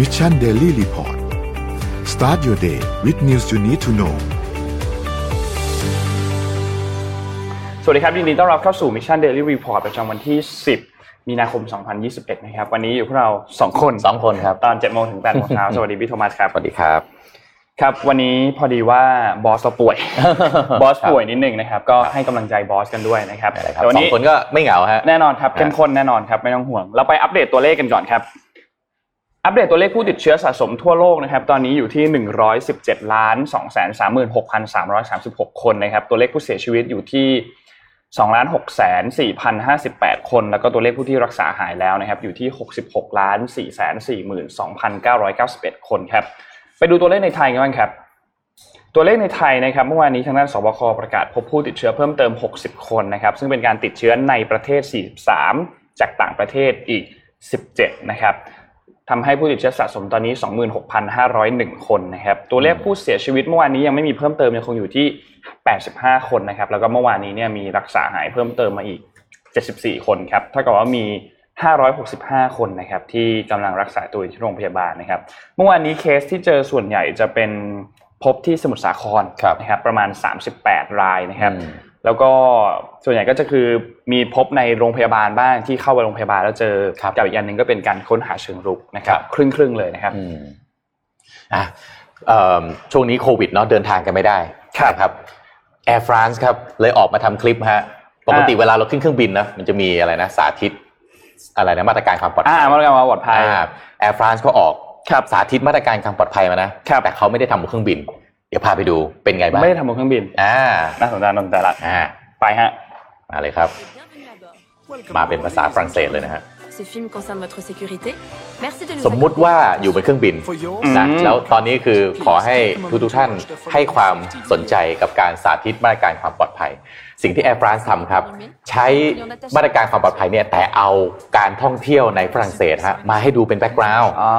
Mission Daily Report start your day with news you need to know สวัสดีครับยินดีต้อนรับเข้าสู่ Mission Daily Report ประจำวันที่ 10 มีนาคม 2021 นะครับ วันนี้อยู่พวกเรา 2 คนสองคนครับ ตอน7โมงถึง8โมงเช้าสวัสดีพี่โทมัสครับ สวัสดีครับ ครับ วันนี้พอดีว่าบอสเราป่วย บอสป่วยนิดหนึ่งนะครับ ก็ให้กำลังใจบอสกันด้วยนะครับอะไรครับแต่วันนี้สองคนก็ไม่เหงาฮะ แน่นอนครับ เข้มข้นแน่นอนครับ ไม่ต้องห่วง เราไปอัปเดตตัวเลขกันก่อนครับ อัปเดตตัวเลขผู้ติดเชื้อสะสมทั่วโลกนะครับ ตอนนี้อยู่ที่ 117ล้าน2 3 6 3 3 6 คนนะครับ ตัวเลขผู้เสียชีวิตอยู่ที่2ล้าน6แสน4,058 คน แล้วก็ตัวเลขผู้ที่รักษาหายแล้วนะครับ อยู่ที่ 66ล้าน4แสน42,991 คนครับ ไปดูตัวเลขในไทยกันบ้างครับ ตัวเลขในไทยนะครับ เมื่อวานนี้ทางด้านสบคประกาศพบผู้ติดเชื้อเพิ่มเติม 60 คนนะครับ ซึ่งเป็นการติดเชื้อในประเทศ 43 จากต่างประเทศอีก 17 นะครับ ทำให้ผู้ติดเชื้อสะสมตอนนี้ 26,501 คนนะครับ ตัวเลขผู้เสียชีวิตเมื่อวานนี้ยังไม่มีเพิ่มเติมยังคงอยู่ที่ 85 คนนะครับ แล้วก็เมื่อวานนี้เนี่ยมีรักษาหายเพิ่มเติมมาอีก 74 คนครับเท่ากับว่ามี 565 คนนะครับที่กำลังรักษาตัวอยู่ที่โรงพยาบาลนะครับ เมื่อวานนี้เคสที่เจอส่วนใหญ่จะเป็นพบที่สมุทรสาครครับนะครับประมาณ 38 รายนะครับอืม แล้วก็ส่วนใหญ่ก็จะคือมีพบในโรงพยาบาลบ้างที่เข้าไปโรงพยาบาลแล้วเจอครับกับอีกอันหนึ่งก็เป็นการค้นหาเชิงรุกนะครับ ครับครึ่งครึ่งๆเลยนะครับอืมอะเอิ่มช่วงนี้โควิดเนาะเดินทางกันไม่ได้ครับนะครับ Air France ครับเลยออกมาทำคลิปฮะปกติเวลาเราขึ้นเครื่องบินนะมันจะมีอะไรนะสาธิต อะไรนะมาตรการความปลอดอ่าภัยมาตรการความปลอดภัยอ่า Air France ก็ออกครับสาธิตมาตรการความปลอดภัยมานะครับแต่เขาไม่ได้ทำบนเครื่องบิน เดี๋ยวพาไปดูเป็นไงบ้างไม่ได้ทำบนเครื่องบินอ่าน่าสนใจน่าสนใจละอ่าไปฮะมาเลยครับ มาเป็นภาษาฝรั่งเศสเลยนะฮะ Ce film concerne votre sécurité. Merci de nous สมมุติว่าอยู่บนเครื่องบินอืมนะแล้วตอนนี้คือขอให้ทุกทุกๆท่านให้ความสนใจกับการสาธิตมาตรการความปลอดภัย สิ่งที่ Air France ทำครับ ใช้มาตรการความปลอดภัยเนี่ยแต่เอาการท่องเที่ยวในฝรั่งเศสฮะมาให้ดูเป็นแบ็กกราวด์อ๋อ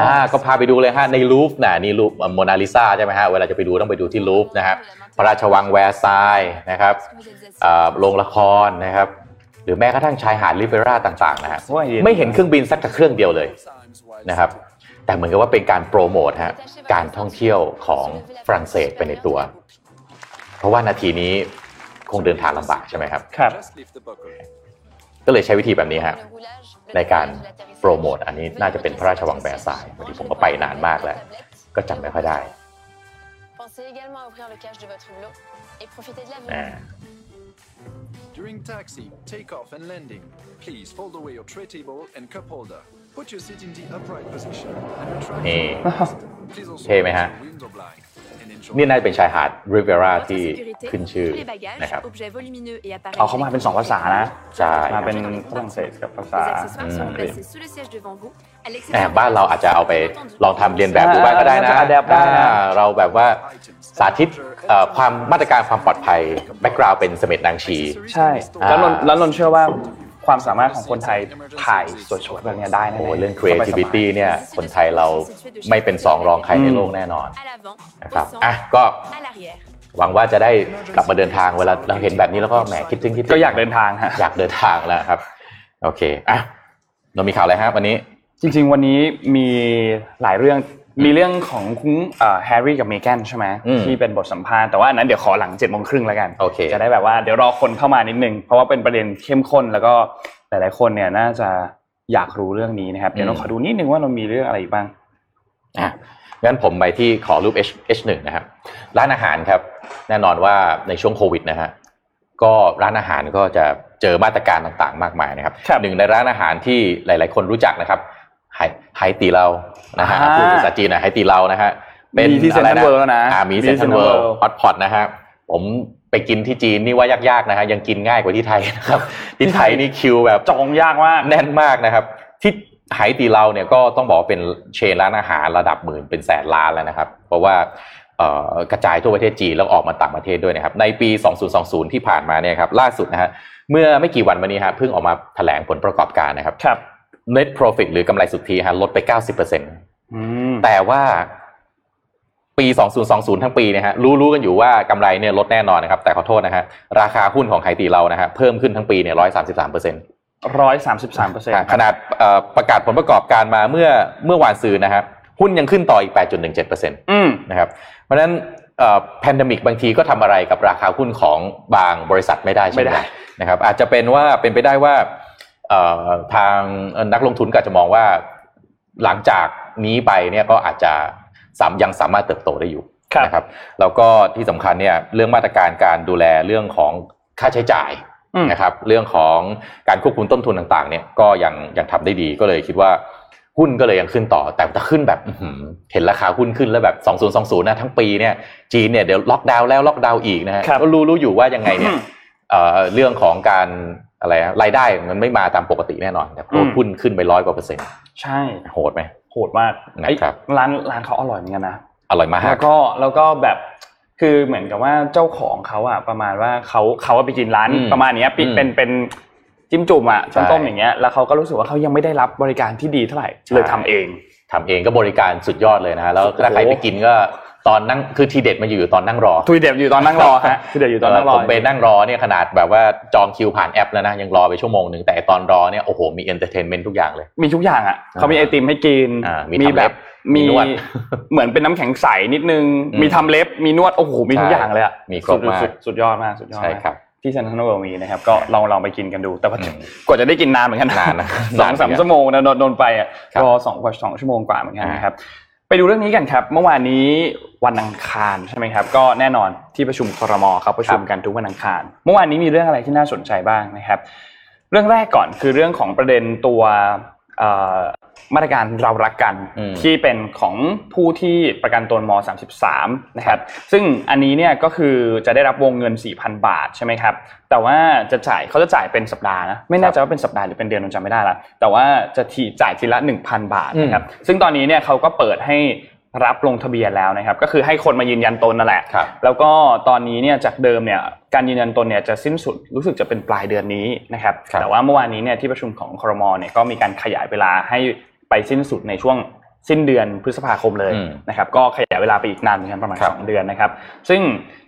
ออ่าก็พาไปดูเลยฮะในลูฟนะนี่ลูฟโมนาลิซาใช่ไหมฮะเวลาจะไปดูต้องไปดูที่ลูฟนะฮะพระราชวังแวร์ซายน์นะครับอ่าโรงละครนะครับ หรือแม้กระทั่งชายหาดริเวราต่างๆนะฮะโอ้ยดีไม่เห็นเครื่องบินสักกับเครื่องเดียวเลยนะครับแต่เหมือนกับว่าเป็นการโปรโมทฮะการท่องเที่ยวของฝรั่งเศสไปในตัว เพราะว่านาทีนี้คงเดินทางลำบากใช่ไหมครับครับ ก็เลยใช้วิธีแบบนี้ฮะในการโปรโมทอันนี้น่าจะเป็นพระราชวังแวร์ซายน์บางทีผมก็ไปนานมากแล้ว ก็จำไม่ค่อยได้ Pensez également à ouvrir le cache de votre hublot et profitez de la vue. อ่า During taxi, takeoff and landing, please fold away your tray table and cup holder. Put your seat in the upright position and retract นี่ your seat. Please also เท่ไหมฮะ close the window blind and enjoy นี่น่าจะเป็นชายหาดริเวรา Votre ที่ sécurité, ขึ้นชื่อ tous les bagages, นะครับ objets volumineux et appareils เอาเข้ามาเป็นสองภาษานะ ใช่ มาเป็นฝรั่งเศสกับภาษา Les accessoires seront Mm. placés sous le siège devant vous. À แห l'exception มบ้านเราอาจจะเอาไปลองทำเรียนแบบดูอ่าบ้างก็ได้นะน่าจะ adapt ได้นะอ่าเราแบบว่าสาธิตเอ่อความมาตรการความปลอดภัยแบ็กกราวด์เป็นเสม็ดนางชี ใช่อ่าแล้วนนท์แล้วนนท์เชื่อว่าความสามารถของคนไทยถ่ายสวยๆแบบเนี้ยได้แน่ๆโอ้เรื่องสบายๆ creativity เนี่ยคนไทยเราไม่เป็นสองรองใครในโลกแน่นอน à l'avant, นะครับ au อะ centre, ก็ à l'arrière. หวังว่าจะได้กลับมาเดินทางเวลาเราเห็นแบบนี้แล้วก็แหมคิดถึงคิดถึงก็อยากเดินทางฮะอยากเดินทางแล้วครับ โอเคอะเรามีข่าวอะไรครับวันนี้ จริง ๆ วันนี้มีหลายเรื่องมีเรื่องของคุณแฮร์รี่กับเมแกนใช่ไหมอืมที่เป็นบทสัมภาษณ์แต่ว่าอันนั้นเดี๋ยวขอหลังเจ็ดโมงครึ่งแล้วกันโอเคจะได้แบบว่าเดี๋ยวรอคนเข้ามานิดนึง เพราะว่าเป็นประเด็นเข้มข้นแล้วก็หลาย ๆ คนเนี่ยน่าจะอยากรู้เรื่องนี้นะครับเดี๋ยวเราขอดูนิดนึงว่าเรามีเรื่องอะไรอีกบ้างอะงั้นผมไปที่ขอรูป H H1 นะครับ ร้านอาหารครับ แน่นอนว่าในช่วงโควิดนะฮะก็ร้านอาหารก็จะเจอมาตรการต่างๆ มากมายนะครับครับหนึ่งในร้านอาหารที่หลาย ๆ คนรู้จักนะครับ ไหไหตีเรานะฮะอ่าพูดภาษาจีนนะไหตีเรานะฮะมีที่อะไร Central World แล้วนะอ่ามีมีเซ็นทรัล Central เวิล World ด์ฮอตพอตนะฮะผมไปกินที่จีนนี่ว่ายากๆนะฮะยังกินง่ายกว่าที่ไทยนะครับที่ไทยนี่คิวแบบจองยากมากแน่นมากนะครับ ที่ไหตีเราเนี่ยก็ต้องบอกว่าเป็นเชนร้านอาหารระดับหมื่นเป็นแสนล้านแล้วนะครับ เพราะว่าเอ่อกระจายทั่วประเทศจีนแล้วออกมาต่างประเทศด้วยนะครับ ในปี 2020 ที่ผ่านมาเนี่ยครับล่าสุดนะฮะเมื่อไม่กี่วันมานี้ฮะเพิ่งออกมาแถลงผลประกอบการนะครับครับ net profit หรือกำไรสุทธิฮะลดไป 90%อืมแต่ว่าปี 2020 ทั้งปีเนะฮะรู้รู้กันอยู่ว่ากำไรเนี่ยลดแน่นอนนะครับ แต่ขอโทษนะฮะราคาหุ้นของไคตีเรานะฮะเพิ่มขึ้นทั้งปีเนี่ย133%ร้อยสามสิบสามเปอร์เซ็นต์ขนาดเอ่อประกาศผลประกอบการมาเมื่อเมื่อวานซืนนะครับหุ้นยังขึ้นต่ออีก8.17%อืมนะครับเพราะฉะนั้นแพนดมิกบางทีก็ทำอะไรกับราคาหุ้นของบางบริษัทไม่ได้ใช่ไม่ไหมได้นะครับอาจจะเป็นว่าเป็นไปได้ว่าเอ่อ ทางนักลงทุนก็อาจจะมองว่าหลังจากนี้ไปเนี่ยก็อาจจะสามยังสามารถเติบโตได้อยู่ครับนะครับแล้วก็ที่สำคัญเนี่ยเรื่องมาตรการการดูแลเรื่องของค่าใช้จ่ายอืมนะครับ เรื่องของการควบคุมต้นทุนต่างๆ เนี่ยก็ยังยังทำได้ดีก็เลยคิดว่าหุ้นก็เลยยังขึ้นต่อ แต่ถ้าขึ้นแบบอื้อหือเห็นราคาหุ้นขึ้นแล้วแบบ2020นะทั้งปีเนี่ยจีนเนี่ยเดี๋ยวล็อกดาวน์แล้วล็อกดาวน์อีกนะฮะครับก็รู้รู้อยู่ว่ายังไงเนี่ยอืมเอ่อเรื่องของการ อะไรอะรายได้มันไม่มาตามปกติแน่นอนแต่เพราะอืมหุ้นขึ้นไปร้อยกว่าเปอร์เซ็นต์ใช่โหดไหมโหดมากนะครับไอ้ร้านร้านเขาอร่อยเหมือนกันนะอร่อยมากแล้วก็แล้วก็แบบคือเหมือนกับว่าเจ้าของเขาอะประมาณว่าเขาเขาอะไปกินร้านอืมประมาณเนี้ยปิอืมเป็นเป็นจิ้มจุ่มอะใช่ต้มๆอย่างเงี้ยแล้วเขาก็รู้สึกว่าเขายังไม่ได้รับบริการที่ดีเท่าไหร่ใช่เลยทำเองทำเองก็บริการสุดยอดเลยนะฮะแล้วถ้าโอ้โหใครไปกินก็ ตอนนั่งคือทีเด็ดมาอยู่ตอนนั่งรอทุยเด็บอยู่ตอนนั่งรอฮะทุยเด็บอยู่ตอนนั่งรอผมไปนั่งรอเนี่ยขนาดแบบว่าจองคิวผ่านแอปแล้วนะยังรอไปชั่วโมงหนึ่งแต่ตอนรอเนี่ยโอ้โหมี entertainment ทุกอย่างเลย มีทุกอย่างอะเขามีไอติมให้กินอ่ามีทำเล็บแบบมีมีนวดเหมือนเป็นน้ำแข็งใสนิดนึงอืมมีทำเล็บมีนวดโอ้โหมีทุกใช่อย่างเลยอะมีครบมากสุดสุดยอดมากสุดยอดใช่มากครับที่เซนทรัลเวิลด์มีนะครับก็ลองลองไปกินกันดู แต่ว่าอืมกว่าจะได้กินนานเหมือนกันนานนะสองสามนานเหมือนกันชั่วโมงนะโดนโดนไปอะครับรอสองกว่าสองชั่วโมงกว่าเหมือนกันอ่านนะครับไปดูเรื่องนี้กันครับ เมื่อวานนี้วันอังคารใช่ไหมครับ ก็แน่นอนที่ประชุมครมเขาประชุมกันทุกวันอังคาร เมื่อวานนี้มีเรื่องอะไรที่น่าสนใจบ้างนะครับ เรื่องแรกก่อนคือเรื่องของประเด็นตัวเอ่อมาตรการเรารักกันอืมที่เป็นของผู้ที่ประกันตนม 33 นะครับ ซึ่งอันนี้เนี่ยก็คือจะได้รับวงเงิน 4,000 บาทใช่ไหมครับ แต่ว่าจะจ่ายเขาจะจ่ายเป็นสัปดาห์นะไม่แน่ใจว่าเป็นสัปดาห์หรือเป็นเดือนผมจำไม่ได้ละแต่ว่าจะทีจ่ายทีละ 1,000 บาทนะครับ ซึ่งตอนนี้เนี่ยเขาก็เปิดให้ รับลงทะเบียนแล้วนะครับ ก็คือให้คนมายืนยันตนนั่นแหละครับแล้วก็ตอนนี้เนี่ยจากเดิมเนี่ยการยืนยันตนเนี่ยจะสิ้นสุดรู้สึกจะเป็นปลายเดือนนี้นะครับครับแต่ว่าเมื่อวานนี้เนี่ยที่ประชุมของครมเนี่ยก็มีการขยายเวลาให้ไปสิ้นสุดในช่วง สิ้นเดือนพฤษภาคมเลยอืมนะครับก็ขยายเวลาไปอีกนานเหมือนกันประมาณครับสองเดือนนะครับ ซึ่ง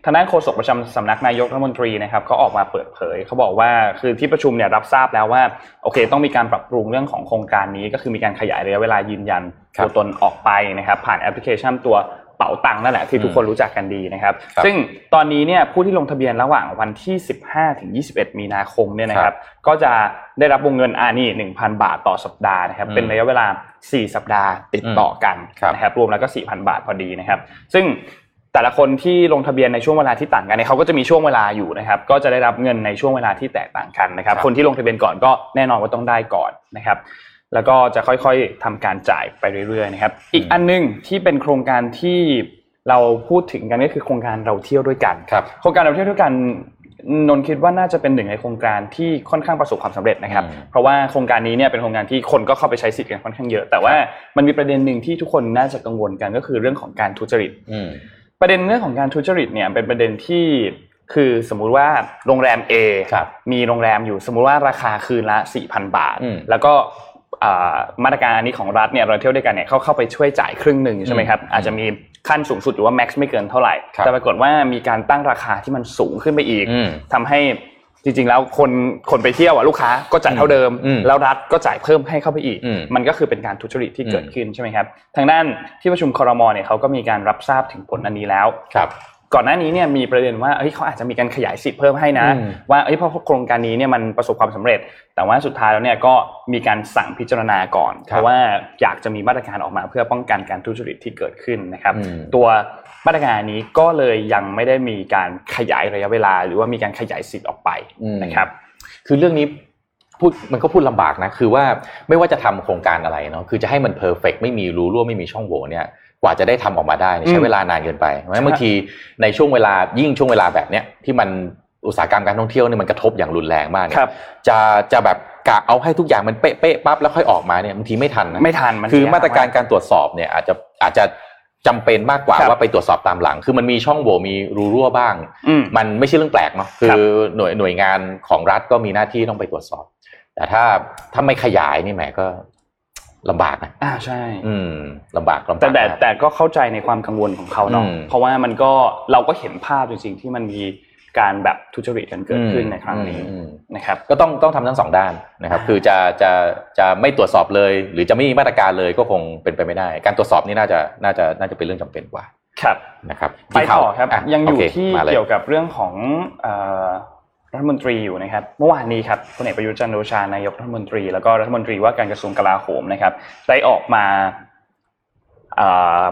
ทางด้านโฆษกประจำสำนักนายกรัฐมนตรีนะครับก็ออกมาเปิดเผยเขาบอกว่าคือที่ประชุมเนี่ยรับทราบแล้วว่าโอเค ต้องมีการปรับปรุงเรื่องของโครงการนี้ ก็คือมีการขยายระยะเวลายืนยันครับตัวตนออกไปนะครับ ผ่านแอปพลิเคชันตัว เป๋าตังค์นั่นแหละที่ทุกคนรู้จักกันดีนะครับครับ ซึ่งตอนนี้เนี่ยผู้ที่ลงทะเบียนระหว่างวันที่ 15 ถึง 21 มีนาคมเนี่ยนะคครัรับบก็จะได้รับวงเงินอ่านี่1,000 บาทต่อสัปดาห์นะครับอืมเป็นระยะเวลา 4 สัปดาห์ติดต่อกันครับนะครับรวมแล้วก็ 4,000 บาทพอดีนะครับ ซึ่งแต่ละคนที่ลงทะเบียนในช่วงเวลาที่ต่างกันเนี่ยเขาก็จะมีช่วงเวลาอยู่นะครับ ก็จะได้รับเงินในช่วงเวลาที่แตกต่างกันนะครับครับคนที่ลงทะเบียนก่อนก็แน่นอนว่าต้องได้ก่อนนะครับ แล้วก็จะค่อยๆทำการจ่ายไปเรื่อยๆนะครับ อีกอันหนึงที่เป็นโครงการที่เราพูดถึงกันก็คือโครงการเราเที่ยวด้วยกันครับโครงการเราเที่ยวด้วยกันนนท์คิดว่าน่าจะเป็นหนึ่งในโครงการที่ค่อนข้างประสบความสำเร็จนะครับอืมเพราะว่าโครงการนี้เนี่ยเป็นโครงการที่คนก็เข้าไปใช้สิทธิ์กันค่อนข้างเยอะ แต่ว่ามันมีประเด็นหนึ่งที่ทุกคนน่าจะกังวลกันก็คือเรื่องของการทุจริตอืมประเด็นเรื่องของการทุจริตเนี่ยเป็นประเด็นที่คือสมมุติว่าโรงแรม A ครับมีโรงแรมอยู่สมมุติว่าราคาคืนละ4,000 บาทอืมแล้วก็อ่า มาตรการอันนี้ของรัฐเนี่ยเราเที่ยวด้วยกันเนี่ยเขาเข้าไปช่วยจ่ายครึ่งหนึ่งใช่ไหมครับอืมอาจจะมีขั้นสูงสุดหรือว่าแม็กซ์ไม่เกินเท่าไหร่ครับแต่ปรากฏว่ามีการตั้งราคาที่มันสูงขึ้นไปอีกอืมทำให้จริงๆแล้วคนคนไปเที่ยวอะลูกค้าก็จ่ายเท่าเดิมอืมแล้วรัฐก็จ่ายเพิ่มให้เข้าไปอีกอืมมันก็คือเป็นการทุจริตที่เกิดอืมขึ้นใช่ไหมครับทางด้านที่ประชุมครมเนี่ยเขาก็มีการรับทราบถึงผลอันนี้แล้วครับ ก่อนหน้านี้เนี่ยมีประเด็นว่าเอ้ยเขาอาจจะมีการขยายสิทธิ์เพิ่มให้นะอืมว่าเอ้ยเพราะโครงการนี้เนี่ยมันประสบความสำเร็จ แต่ว่าสุดท้ายแล้วเนี่ยก็มีการสั่งพิจารณาก่อน เพราะว่าอยากจะมีมาตรการออกมาเพื่อป้องกันการทุจริตที่เกิดขึ้นนะครับอืมตัวมาตรการนี้ก็เลยยังไม่ได้มีการขยายระยะเวลา หรือว่ามีการขยายสิทธิ์ออกไปอืมนะครับ คือเรื่องนี้พูดมันก็พูดลำบากนะคือว่าไม่ว่าจะทำโครงการอะไรเนาะคือจะให้มันเพอร์เฟกไม่มีรูรั่วไม่มีช่องโหว่เนี่ย กว่าจะได้ทำออกมาได้เนี่ยใช้อืมเวลานานเกินไปเพราะฉะนั้นใช่บางทีในช่วงเวลายิ่งช่วงเวลาแบบเนี้ยที่มันอุตสาหกรรมการท่องเที่ยวเนี่ยมันกระทบอย่างรุนแรงมากเนี่ครัยบจะจะแบบกะเอาให้ทุกอย่างมันเป๊ะเป๊ะปั๊บแล้วค่อยออกมาเนี่ยบางทีไม่ทันนะไม่ทันมันคือเสียมาตรการกการตรวจสอบเนี่ยอาจจะอาจจะจำเป็นมากกว่าครับว่าไปตรวจสอบตามหลัง คือมันมีช่องโหว่มีรูรั่วบ้างอืมมันไม่ใช่เรื่องแปลกเนาะคืครัอบหน่วยหน่วยงานของรัฐก็มีหน้าที่ต้องไปตรวจสอบ แต่ถ้าถ้าไม่ขยายนี่แหมก็ ลำบากนะอ่าใช่ อืมลำบากลำบากแต่แต่มากแต่ก็เข้าใจในความกังวลของเขาเนาะอืมเพราะว่ามันก็เราก็เห็นภาพจริงๆที่มันมีการแบบทุจริตกันเกิดขึ้นในครั้งนี้อืมนะครับ ก็ต้องต้องทำทั้งสองด้านนะครับ คือจะจะจะไม่ตรวจสอบเลย หรือจะไม่มีมาตรการเลยก็คงเป็นไปไม่ได้ การตรวจสอบนี่น่าจะน่าจะน่าจะเป็นเรื่องจำเป็นกว่า ครับนะครับ ไปต่อครับะยังอยู่โเคที่มาลเกี่ยวกับเรื่องของเอ่อ รัฐมนตรีอยู่นะครับ เมื่อวานนี้ครับพลเอกประยุทธ์จันทร์โอชานายกรัฐมนตรี แล้วก็รัฐมนตรีว่าการกระทรวงกลาโหมนะครับ ได้ออกมาเอ่อ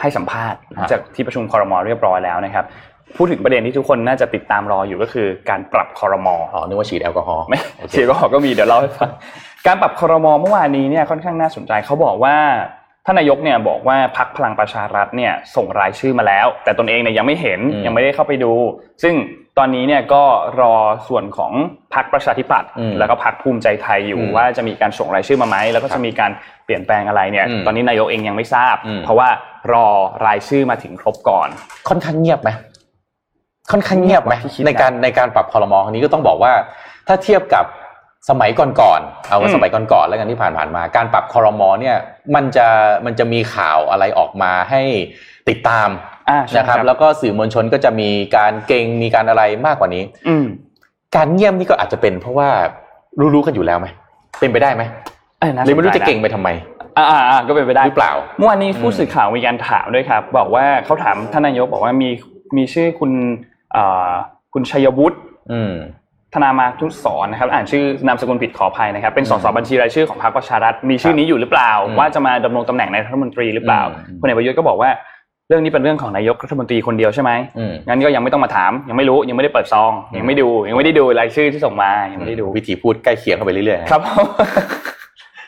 ให้สัมภาษณ์หลังจากที่ประชุมคอรมอเรียบร้อยแล้วนะครับพูดถึงประเด็นที่ทุกคนน่าจะติดตามรออยู่ก็คือการปรับคอรมออ๋อนึกว่าฉีดแอลกอฮอล์ไม่โอเคเสียก็ก็มีเดี๋ยวเล่าให้ฟังการปรับครมเมื่อวานนี้เนี่ยค่อนข้างน่าสนใจเขาบอกว่าท่านนายกเนี่ยบอกว่าพักพลังประชารัฐเนี่ยส่งรายชื่อมาแล้ว แต่ตนเองเนี่ยยังไม่เห็นอืมยังไม่ได้เข้าไปดู ซึ่ง ตอนนี้เนี่ยก็รอส่วนของพักประชาธิปัตย์อืมแล้วก็พักภูมิใจไทยอยู่อืมว่าจะมีการส่งรายชื่อมาไหมแล้วก็จะมีการเปลี่ยนแปลงอะไรเนี่ยอืมตอนนี้นายกเองยังไม่ทราบอืมเพราะว่ารอรายชื่อมาถึงครบก่อน ค่อนข้างเงียบไหมค่อนข้างเงียบไหมที่คิดนะในการในการปรับคอรมอครั้งนี้ก็ต้องบอกว่า ถ้าเทียบกับสมัยก่อนๆ เอาอืมสมัยก่อนๆแล้วกันที่ผ่านๆมา การปรับคอรมอเนี่ยมันจะมันจะมีข่าวอะไรออกมาให้ ติดตามอ่าใช่นะครับ แล้วก็สื่อมวลชนก็จะมีการเก่งมีการอะไรมากกว่านี้ อืมการเงียบนี่ก็อาจจะเป็น เพราะว่ารู้ๆกันอยู่แล้วไหมเป็นไปได้ไหมเอ้ยน่าหรือไม่รู้สนจะนเก่งไปทำไมอ่าอ่าอ่าก็เป็นไปได้หรือเปล่าเมื่อวานนี้ผู้สื่อข่าวมีการถามด้วยครับ บอกว่าเขาถามท่านนายกบอกว่ามีมีชื่อคุณเอ่อคุณชัยวุฒิอืมธนามาทุสอนนะครับ อ่านชื่อนามสกุลผิดขออภัยนะครับ เป็นสสอืมบัญชีรายชื่อของพรรคประชารัฐมีชื่อนี้อยู่หรือเปล่าอืมว่าจะมาดำรงตำแหน่งในรัฐมนตรีหรือเปล่าอืมพลเอกประยุทธ์ก็บอกว่า เรื่องนี้เป็นเรื่องของนายกรัฐมนตรีคนเดียวใช่ไหมอืมงั้นก็ยังไม่ต้องมาถาม ยังไม่รู้ยังไม่ได้เปิดซอง ยังไม่ดูยังไม่ได้ดูรายชื่อที่ส่งมายังไม่ได้ดูวิธีพูดใกล้เคียงเข้าไปเรื่อยๆนะครับ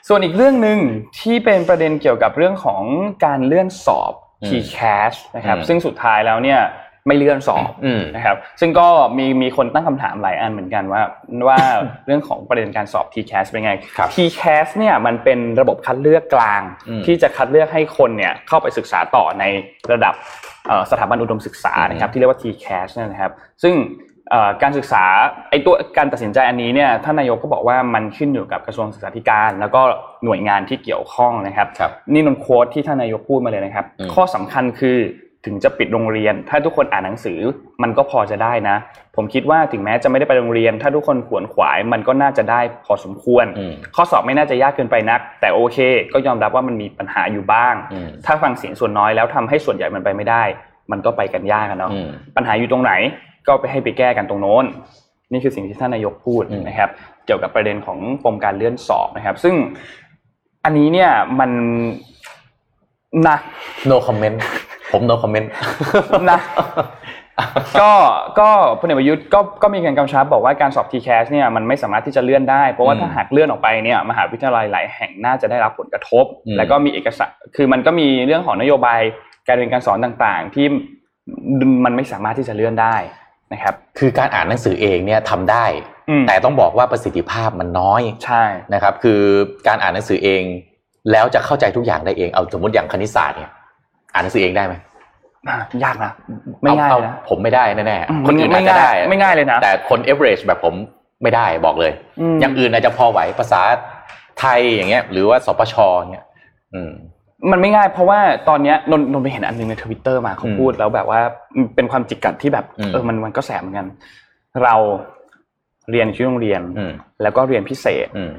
ส่วนอีกเรื่องหนึ่งที่เป็นประเด็นเกี่ยวกับเรื่องของการเลื่อนสอบอืม TCAS นะครับอืมซึ่งสุดท้ายแล้วเนี่ย ไม่เลื่อนสอบอืมนะครับซึ่งก็มีมีคนตั้งคำถามหลายอันเหมือนกันว่าว่าเรื่องของประเด็นการสอบ TCAS เป็นไงครับ TCAS เนี่ยมันเป็นระบบคัดเลือกกลางอืมที่จะคัดเลือกให้คนเนี่ยเข้าไปศึกษาต่อในระดับเอ่อสถาบันอุดมศึกษานะครับที่เรียกว่า TCAS เนยนะครับซึ่งเอ่อการศึกษาไอตัวการตัดสินใจอันนี้เนี่ยท่านนายกก็บอกว่ามันขึ้นอยู่กับกระทรวงศึกษาธิการ แล้วก็หน่วยงานที่เกี่ยวข้องนะครับครับนี่นนโค้ดที่ท่านนายกพูดมาเลยนะครับอืมข้อสำคัญคือ ถึงจะปิดโรงเรียน ถ้าทุกคนอ่านหนังสือมันก็พอจะได้นะ ผมคิดว่าถึงแม้จะไม่ได้ไปโรงเรียน ถ้าทุกคนขวนขวายมันก็น่าจะได้พอสมควรอืมข้อสอบไม่น่าจะยากเกินไปนัก แต่โอเค ก็ยอมรับว่ามันมีปัญหาอยู่บ้างอืมถ้าฟังเสียงส่วนน้อยแล้วทำให้ส่วนใหญ่มันไปไม่ได้ มันก็ไปกันยากกันเนาะอืมปัญหาอยู่ตรงไหนก็ไปให้ไปแก้กันตรงโน้น นี่คือสิ่งที่ท่านนายกพูดอืมนะครับ เกี่ยวกับประเด็นของปมการเลื่อนสอบนะครับ ซึ่งอันนี้เนี่ยมันนะ no comment ผม no comment นะก็ก็พลเอกประยุทธ์ก็ก็มีการกำชับบอกว่าการสอบ TCAS เนี่ยมันไม่สามารถที่จะเลื่อนได้ เพราะว่าอืมถ้าหากเลื่อนออกไปเนี่ยมหาวิทยาลัยหลายแห่งน่าจะได้รับผลกระทบอืมแล้วก็มีเอกสารคือมันก็มีเรื่องของนโยบายการเรียนการสอนต่างๆ ที่มันไม่สามารถที่จะเลื่อนได้นะครับคือการอ่านหนังสือเองเนี่ยทำได้อืมแต่ต้องบอกว่าประสิทธิภาพมันน้อยใช่นะครับ คือการอ่านหนังสือเอง แล้วจะเข้าใจทุกอย่างได้เองเอาสมมติอย่างคณิตศาสตร์เนี่ย อ่านหนังสือเองได้ไหมอะยากนะไม่ง่ายเอนะเอผมไม่ได้แน่อืมๆคนอื่นไม่อาจจะง่ายได้ไม่ง่ายเลยนะแต่คน average แบบผมไม่ได้บอกเลยอืมอย่างอื่นอาจจะพอไหวภาษาไทยอย่างเงี้ย หรือว่าสปชเงี้ยอืมมันไม่ง่ายเพราะว่าตอนเนี้ยนนนนไปเห็นอันหนึงในทวิตเตอร์มาเขาอืมพูดแล้วแบบว่าเป็นความจิกกัดที่แบบอืมเออมันมันก็แสบเหมือนกัน เราเรียนอยู่ที่โรงเรียนอืมแล้วก็เรียนพิเศษอืม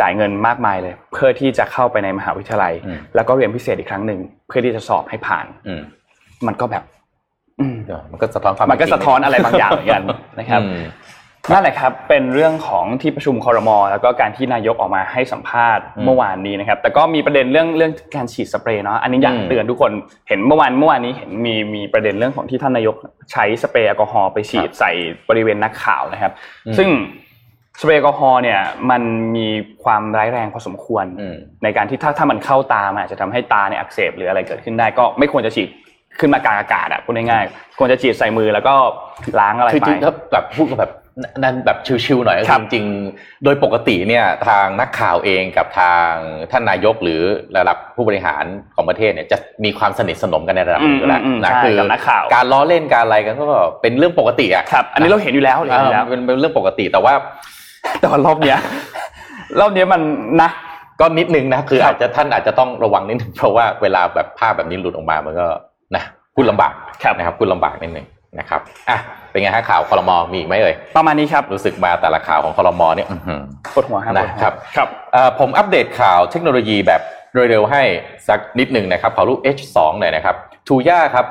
จ่ายเงินมากมายเลย เพื่อที่จะเข้าไปในมหาวิทยาลัยอืมแล้วก็เรียนพิเศษอีกครั้งหนึ่งเพื่อที่จะสอบให้ผ่านอืมมันก็แบบอืมเดี๋ยวมันก็สะท้อนความมันก็เป็จริงสะท้อนอะไรบางอย่างเหมือนกันนะครับอืมนั่นแหละครับเป็นเรื่องของที่ประชุมคอรมอแล้วก็การที่นายกออกมาให้สัมภาษณ์อืมเมื่อวานนี้นะครับ แต่ก็มีประเด็นเรื่องเรื่องการฉีดสเปรย์เนาะอันนี้อยากอืมเตือนทุกคนเห็นเมื่อวานเมื่อวานนี้เห็นมีมีประเด็นเรื่องของที่ท่านนายกใช้สเปรย์แอลกอฮอล์ไปฉีดใส่บริเวณนักข่าวนะครับอืมซึ่ง สเปรย์แอลกอฮอล์เนี่ยมันมีความร้ายแรงพอสมควรอืมในการที่ถ้าถ้ามันเข้าตามันอาจจะทำให้ตาเนี่ยอักเสบหรืออะไรเกิดขึ้นได้ก็ไม่ควรจะฉีดขึ้นมากลางอากาศอะพูดง่ายๆควรจะฉีดใส่มือแล้วก็ล้างอะไรคือไปจริงๆถ้าแบบพูดกันแบบนั่นแบบชิวๆหน่อยก็ครัคืบอจริงๆ โดยปกติเนี่ยทางนักข่าวเองกับทางท่านนายกหรือระดับผู้บริหารของประเทศเนี่ยจะมีความสนิทสนมกันในระดับหนึงอยู่แล้วอืมอืมนะใช่คือกับนักข่าวการล้อเล่นการอะไรกันก็เป็นเรื่องปกติอะครับอันนี้เราเห็นอยู่แล้วเห็นอยู่แล้วเออเป็นเป็นเรื่องปกติแต่ว่า แต่ว่ารอบเนี้ยรอบเนี้ยมันนะก็นิดนึงนะคือครับอาจจะท่านอาจจะต้องระวังนิดนึงเพราะว่าเวลาแบบภาพแบบนี้หลุดออกมามันก็นะพูดลำบากครับนะครับพูดลำบากนิดนึงนะครับอะไปเป็นไงฮะข่าวคอรมอมีอีกไหมเอ่ยประมาณนี้ครับรู้สึกมาแต่ละข่าวของคอรมอเนี่ยอื้อหือปวดหัวครับนะครับครับเอ่อผมอัปเดตข่าวเทคโนโลยีแบบเร็วๆให้สักนิดหนึ่งนะครับขอรูป H2 หน่อยนะครับ Tuya ครับ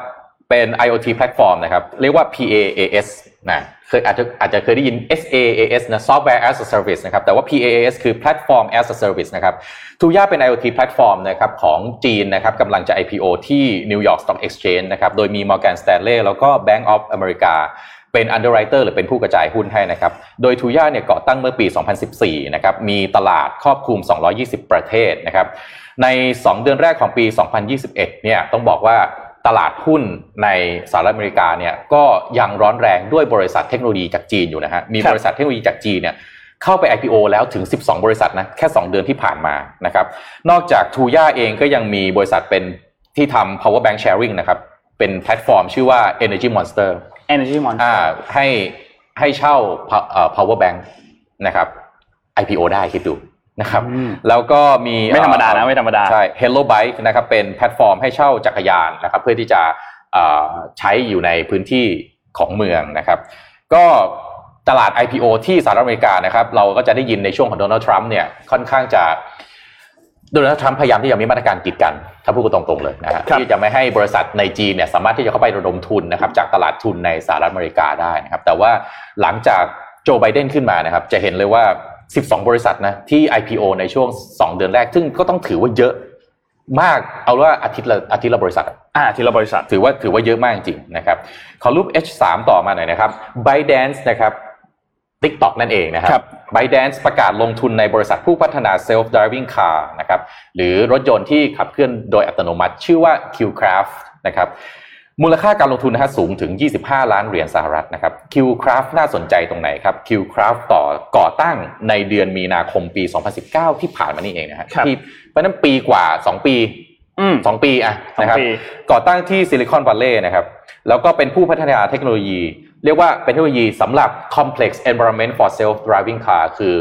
เป็น IoT แพลตฟอร์มนะครับ เรียกว่า PaaS นะ เคยอาจจะอาจจะเคยได้ยิน SaaS นะ Software as a Service นะครับ แต่ว่า PaaS คือ Platform as a Service นะครับ Tuya เป็น IoT แพลตฟอร์มนะครับของจีนนะครับกำลังจะ IPO ที่ New York Stock Exchange นะครับ โดยมี Morgan Stanley แล้วก็ Bank of America เป็น underwriter หรือเป็นผู้กระจายหุ้นให้นะครับ โดยทูย่าเนี่ยก่อตั้งเมื่อปี 2014 นะครับ มีตลาดครอบคลุม 220 ประเทศนะครับ ใน 2 เดือนแรกของปี 2021 เนี่ยต้องบอกว่า ตลาดหุ้นในสหรัฐอเมริกาเนี่ยก็ยังร้อนแรงด้วยบริษัทเทคโนโลยีจากจีนอยู่นะฮะมีครับบริษัทเทคโนโลยีจากจีนเนี่ยเข้าไป IPO แล้วถึง 12 บริษัทนะแค่ 2 เดือนที่ผ่านมานะครับนอกจากทูย่าเองก็ยังมีบริษัทเป็นที่ทำ power bank sharing นะครับเป็นแพลตฟอร์มชื่อว่า Energy Monster Energy Monster อ่าให้ให้เช่า pow- เอ่อ power bank นะครับ IPO ได้คิดดู นะครับอืมแล้วก็มีไม่ธรรมดานะเอ่อไม่ธรรมดาใช่ Hello Bike นะครับเป็นแพลตฟอร์มให้เช่าจักรยานนะครับเพื่อที่จะเอ่อใช้อยู่ในพื้นที่ของเมืองนะครับ ก็ตลาด IPO ที่สหรัฐอเมริกานะครับเราก็จะได้ยินในช่วงของโดนัลด์ทรัมป์เนี่ยค่อนข้างจะโดนัลด์ทรัมป์พยายามที่จะมีมาตรการกีดกัน ถ้าพูดกันตรงๆเลยนะฮะครับที่จะไม่ให้บริษัทในจีนเนี่ยสามารถที่จะเข้าไประดมทุนนะครับจากตลาดทุนในสหรัฐอเมริกาได้นะครับแต่ว่าหลังจากโจไบเดนขึ้นมานะครับจะเห็นเลยว่า 12 บริษัทนะที่ IPO ในช่วง 2 เดือนแรก ซึ่งก็ต้องถือว่าเยอะมากเอาว่าอาทิตย์ละอาทิตย์ละบริษัทอ่าทีละบริษัทถือว่าถือว่าเยอะมากจริงๆนะครับขอรูป H3 ต่อมาหน่อยนะครับ ByteDance นะครับ TikTok นั่นเองนะคครัรับบ ByteDance ประกาศลงทุนในบริษัทผู้พัฒนา Self Driving Car นะครับหรือรถยนต์ที่ขับเคลื่อนโดยอัตโนมัติ ชื่อว่า Qcraft นะครับ มูลค่าการลงทุนนะฮะสูงถึง 25 ล้านเหรียญสหรัฐนะครับ Qcraft น่าสนใจตรงไหนครับ Qcraft ต่อก่อตั้งในเดือนมีนาคมปี 2019 ที่ผ่านมานี่เองนะฮะครับที่เพราะฉะนั้นปีกว่า 2 ปีอืมสองปีอะสองนะครับปีก่อตั้งที่ซิลิคอนวัลเลย์นะครับแล้วก็เป็นผู้พัฒนาเทคโนโลยี เรียกว่าเป็นเทคโนโลยีสำหรับ complex environment for self driving car คือ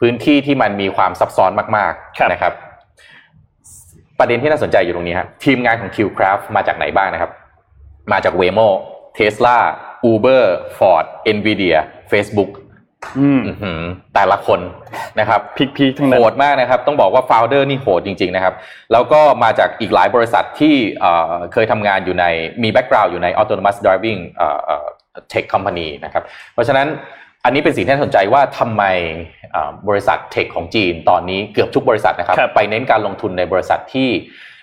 พื้นที่ที่มันมีความซับซ้อนมากครับๆนะครับ ประเด็นที่น่าสนใจอยู่ตรงนี้ฮะทีมงานของ Qcraft มาจากไหนบ้างนะครับ มาจาก Waymo Tesla Uber Ford Nvidia Facebook อืมอื้อหือแต่ละคนนะครับพิกพีทั้งนั้โหนดมากนะครับ ต้องบอกว่า founder นี่โหดจริง ๆ นะครับ แล้วก็มาจากอีกหลายบริษัทที่เอ่อเคยทำงานอยู่ในมี background อยู่ใน autonomous driving เอ่อเอ่อ tech company นะครับ เพราะฉะนั้นอันนี้เป็นสิ่งที่น่าสนใจว่าทำไมเอ่อบริษัทเทคของจีนตอนนี้เกือบทุกบริษัทนะครับครับ ไปเน้นการลงทุนในบริษัทที่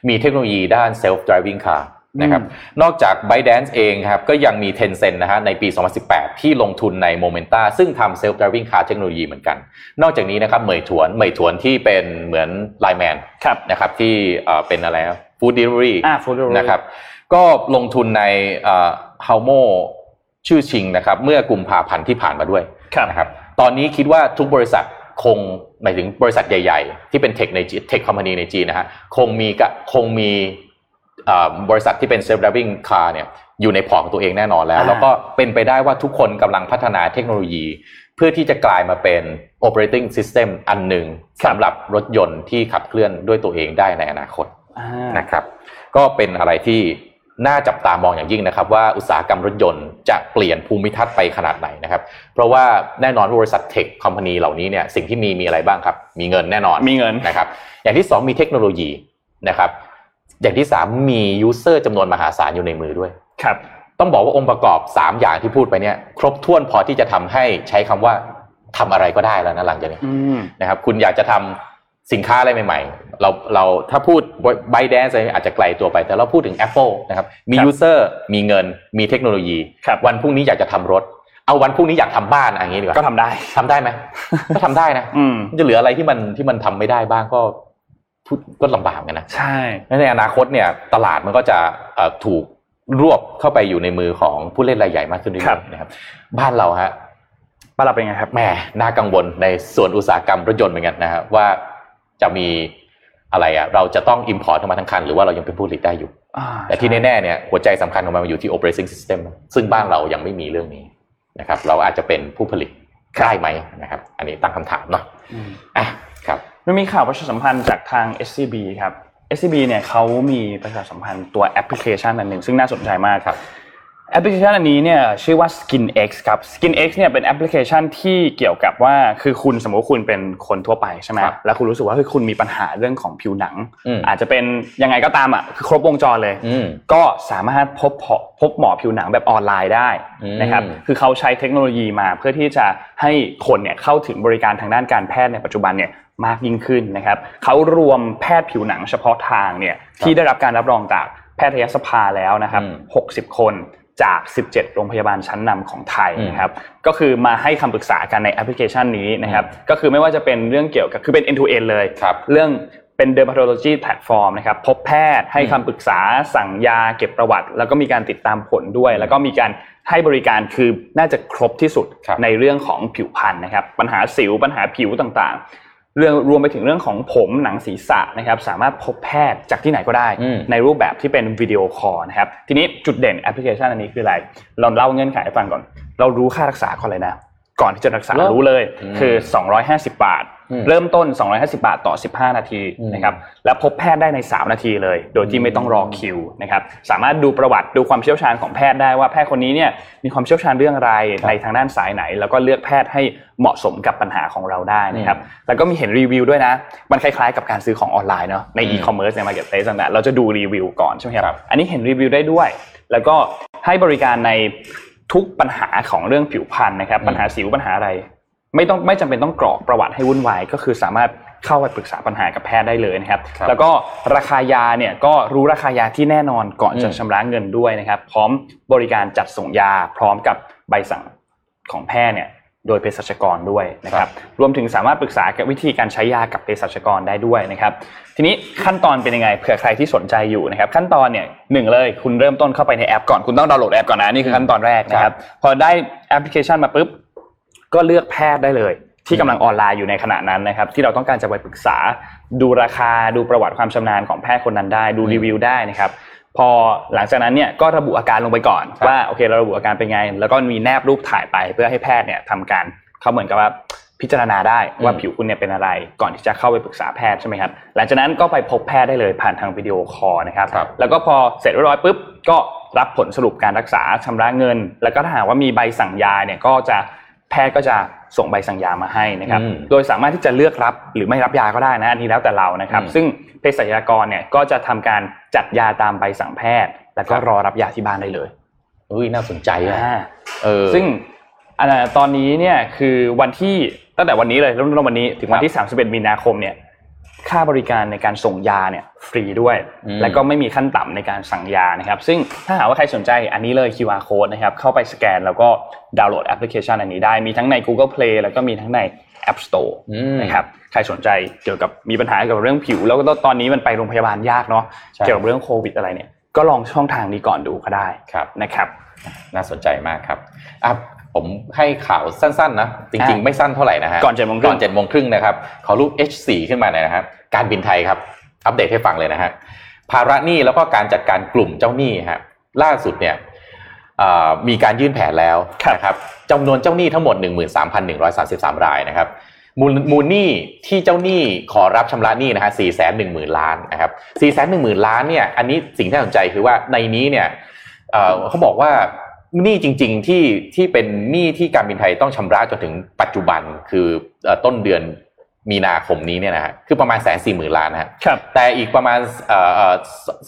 มีเทคโนโลยีด้าน self driving car นะครับนอกจาก ByteDance เองครับก็ยังมี Tencent นะฮะในปี 2018 ที่ลงทุนใน Momenta ซึ่งทำ self driving car เทคโนโลยีเหมือนกัน นอกจากนี้นะครับเหมยถวนเหมยถวนที่เป็นเหมือนไลแมนครับนะครับที่เอ่อเป็นอะไรฟู้ดเดลิเวอรี่อ่า food delivery นะครับก็ลงทุนในเฮาโมชื่อชิงนะครับเมื่อกุมภาพันธ์ที่ผ่านมาด้วยครับนะครับตอนนี้คิดว่าทุกบริษัทคงหมายถึงบริษัทใหญ่ ๆ ที่เป็นเทคในเทคคอมพานีในจีนนะฮะคงมีกะคงมีเอ่อ บริษัทที่เป็น self driving car เนี่ยอยู่ในพอร์ตของตัวเองแน่นอนแล้วอ่าแล้วก็เป็นไปได้ว่าทุกคนกำลังพัฒนาเทคโนโลยี เพื่อที่จะกลายมาเป็น operating system อันหนึ่งสำหรับรถยนต์ที่ขับเคลื่อนด้วยตัวเองได้ในอนาคตอ่านะครับ ก็เป็นอะไรที่น่าจับตามองอย่างยิ่งนะครับ ว่าอุตสาหกรรมรถยนต์จะเปลี่ยนภูมิทัศน์ไปขนาดไหนนะครับ เพราะว่าแน่นอนว่าบริษัทเทคคอมพานีเหล่านี้เนี่ยสิ่งที่มีมีอะไรบ้างครับ มีเงินแน่นอนมีเงินนะครับ อย่างที่สองมีเทคโนโลยีนะครับ อย่างที่สามมียูเซอร์จำนวนมหาศาลอยู่ในมือด้วย ครับ ต้องบอกว่าองค์ประกอบ 3 อย่างที่พูดไปเนี่ย ครบถ้วนพอที่จะทำให้ใช้คำว่าทำอะไรก็ได้แล้วนะหลังจากนี้อืมนะครับคุณอยากจะทำสินค้าอะไรใหม่ ๆ เราเราถ้าพูด b y d a n c e อะไรอาจจะไกลตัวไป แต่เราพูดถึง Apple นะครับมีครับ user มีเงิน มีเทคโนโลยีครับวันพรุ่งนี้อยากจะทำรถ เอาวันพรุ่งนี้อยากทำบ้านอะอย่างนี้ดีกว่าก็ทำได้ทำได้ไหมก็ทำได้นะอืมมันจะเหลืออะไรที่มันที่มันทำไม่ได้บ้างก็ พูดก็ลำบากเหมือนกันนะใช่และในอนาคตเนี่ยตลาดมันก็จะเอ่อถูกรวบเข้าไปอยู่ในมือของผู้เล่นรายใหญ่มากขึ้นเรื่ครัอบยๆนะครับ บ้านเราฮะบ้านเราเป็นไงครับแหมน่ากังวลในส่วนอุตสาหกรรมรถยนต์เหมือนกันนะครับว่าจะมีอะไรอะเราจะต้อง import เข้ามาทั้งคัน หรือว่าเรายังเป็นผู้ผลิตได้อยู่อ่าแต่ที่แน่ๆเนี่ยหัวใจสำคัญของมันอยู่ที่ operating system ซึ่งบ้านเรายังไม่มีเรื่องนี้นะครับ เราอาจจะเป็นผู้ผลิตได้ไหมนะครับ อันนี้ตั้งคำถามเนาะอืมอะครับ มันมีข่าวประชาสัมพันธ์จากทาง SCB ครับ SCB เนี่ยเขามีประชาสัมพันธ์ตัวแอปพลิเคชันอันหนึ่งซึ่งน่าสนใจมากครับแอปพลิเคชันอันนี้เนี่ยชื่อว่า SkinX ครับ SkinX เนี่ยเป็นแอปพลิเคชันที่เกี่ยวกับว่าคือคุณสมมติว่าคุณเป็นคนทั่วไปใช่ไหมครับแล้วคุณรู้สึกว่าเฮ้ยคุณมีปัญหาเรื่องของผิวหนังอืมอาจจะเป็นยังไงก็ตามอะคือครบวงจรเลยอืมก็สามารถพบพบพบหมอผิวหนังแบบออนไลน์ได้นะครับอืมคือเขาใช้เทคโนโลยีมาเพื่อที่จะให้คนเนี่ยเข้าถึงบริการทางด้านการแพทย์ในปัจจุบันเนี่ย มากยิ่งขึ้นนะครับเขารวมแพทย์ผิวหนังเฉพาะทางเนี่ยที่ได้รับการรับรองจากแพทยสภาแล้วนะครับอืม60 คนจาก 17 โรงพยาบาลชั้นนำของไทยอืมนะครับ ก็คือมาให้คำปรึกษากันในแอปพลิเคชันนี้นะครับ ก็คือไม่ว่าจะเป็นเรื่องเกี่ยวกับ คือเป็น end to end เลยครับเรื่องเป็น dermatology platform นะครับ พบแพทย์ให้คำปรึกษาสั่งยาเก็บประวัติ แล้วก็มีการติดตามผลด้วย แล้วก็มีการให้บริการคือน่าจะครบที่สุดครับในเรื่องของผิวพรรณนะครับ ปัญหาสิวปัญหาผิวต่างๆ เรื่องรวมไปถึงเรื่องของผมหนังศีรษะนะครับสามารถพบแพทย์จากที่ไหนก็ได้อืมในรูปแบบที่เป็นวิดีโอคอลนะครับทีนี้จุดเด่นแอปพลิเคชันอันนี้คืออะไร เราเล่าเงื่อนไขให้ฟังก่อน เรารู้ค่ารักษาก่อนเลยนะ ก่อนที่จะรักษาเหรอรู้เลยอืมคือ 250 บาทอืมเริ่มต้น 250 บาทต่อ 15 นาทีอืมนะครับและพบแพทย์ได้ใน 3 นาทีเลย โดยที่ไม่ต้องรอคิวนะครับสามารถดูประวัติดูความเชี่ยวชาญของแพทย์ได้ว่าแพทย์คนนี้เนี่ยมีความเชี่ยวชาญเรื่องอะไรในทางด้านสายไหน แล้วก็เลือกแพทย์ให้เหมาะสมกับปัญหาของเราได้นะครับแล้วก็มีเห็นรีวิวด้วยนะ มันคล้ายๆ กับการซื้อของออนไลน์เนาะในอืมอีคอมเมิร์ซในมาร์เก็ตเพลสต่างๆเราจะดูรีวิวก่อนใช่ไหมคครัรับบอันนี้เห็นรีวิวได้ด้วย แล้วก็ให้บริการใน ทุกปัญหาของเรื่องผิวพรรณนะครับอืมปัญหาสิวปัญหาอะไร ไม่ต้องไม่จำเป็นต้องกรอกประวัติให้วุ่นวายก็คือสามารถเข้าไปปรึกษาปัญหากับแพทย์ได้เลยนะครับครับแล้วก็ราคายาเนี่ยก็รู้ราคายาที่แน่นอนก่อนอืมจะชำระเงินด้วยนะครับ พร้อมบริการจัดส่งยาพร้อมกับใบสั่งของแพทย์เนี่ย โดยเภสัชกรด้วยนะครับรวมถึงสามารถปรึกษากับวิธีการใช้ยากับเภสัชกรได้ด้วยนะครับ ทีนี้ขั้นตอนเป็นยังไงเผื่อใครที่สนใจอยู่นะครับ ขั้นตอนเนี่ยหนึ่งเลยคุณเริ่มต้นเข้าไปในแอปก่อนคุณต้องดาวน์โหลดแอปก่อนนะนี่คือขั้นตอนแรกนะครับ พอได้แอปพลิเคชันมาปุ๊บก็เลือกแพทย์ได้เลยที่กำลังออนไลน์อยู่ในขณะนั้นนะครับที่เราต้องการจะไปปรึกษา ดูราคาดูประวัติความชำนาญของแพทย์คนนั้นได้ ดูรีวิวได้นะครับ พอหลังจากนั้นเนี่ยก็ระบุอาการลงไปก่อนครับว่าโอเคเราระบุอาการเป็นไง แล้วก็มีแนบรูปถ่ายไปเพื่อให้แพทย์เนี่ยทำการเขาเหมือนกับว่าพิจารณาได้ว่าผิวคุณเนี่ยเป็นอะไร ก่อนที่จะเข้าไปปรึกษาแพทย์ใช่ไหมครับหลังจากนั้นก็ไปพบแพทย์ได้เลยผ่านทางวิดีโอคอลนะครับครับแล้วก็พอเสร็จเรียบร้อยปุ๊บก็รับผลสรุปการรักษาชำระเงิน แล้วก็ถ้าหากว่ามีใบสั่งยาเนี่ยก็จะแพทย์ก็จะส่งใบสั่งยามาให้นะครับอืมโดยสามารถที่จะเลือกรับหรือไม่รับยาก็ได้นะอันนี้แล้วแต่เรานะครับอืมซึ่งเภ สัชกรเนี่ยก็จะทำการจัดยาตามใบสั่งแพทย์ แล้วก็ครับรอรับยาที่บ้านได้เลยอุ้ยน่าสนใจอะอ่าเออซึ่งอันน่ะตอนนี้เนี่ยคือวันที่ตั้งแต่วันนี้เลยเริ่มต้นวันนี้ถึงวันที่ 31 มีนาคมเนี่ยค่าบริการในการส่งยาเนี่ยฟรีด้วยอืมแล้วก็ไม่มีขั้นต่ำในการสั่งยานะครับ ซึ่งถ้าหากว่าใครสนใจอันนี้เลย QR code นะครับ เข้าไปสแกนแล้วก็ดาวน์โหลดแอปพลิเคชันอันนี้ได้ มีทั้งใน Google Play แล้วก็มีทั้งใน App Store อืมนะครับใครสนใจเกี่ยวกับมีปัญหาเกี่ยวกับเรื่องผิว แล้วก็ตอนนี้มันไปโรงพยาบาลยากเนาะใช่เกี่ยวกับเรื่องโควิดอะไรเนี่ยก็ลองช่องทางนี้ก่อนดูก็ได้ครับนะครับน่าสนใจมากครับอะผมให้ข่าวสั้นๆนะจริงอะๆไม่สั้นเท่าไหร่นะฮะก่อน7โมงครึ่งก่อนเจ็ดโมงครึ่งนะครับขอรูป H4 ขึ้นมาหน่อยนะครับการบินไทยครับ อัปเดตให้ฟังเลยนะฮะภาระหนี้แล้วก็การจัดการกลุ่มเจ้าหนี้ฮะล่าสุดเนี่ยเอ่อมีการยื่นแผนแล้วครับนะครับจำนวนเจ้าหนี้ทั้งหมด 13,133 รายนะครับ มูลมูลหนี้ที่เจ้าหนี้ขอรับชำระหนี้นะฮะ4 1 0 0 0 0ล้านนะครับ4 1 0 0 0 0ล้านเนี่ย อันนี้สิ่งที่น่าสนใจคือว่าในนี้เนี่ยเอ่อเขาบอกว่าหนี้จริง ๆที่ที่เป็นหนี้ที่การบินไทยต้องชำระจนถึงปัจจุบันคือเอ่อต้นเดือนมีนาคมนี้เนี่ยนะฮะคือประมาณแสนสี่หมื่นล้านนะฮะครับแต่อีกประมาณเอ่อเอ่อ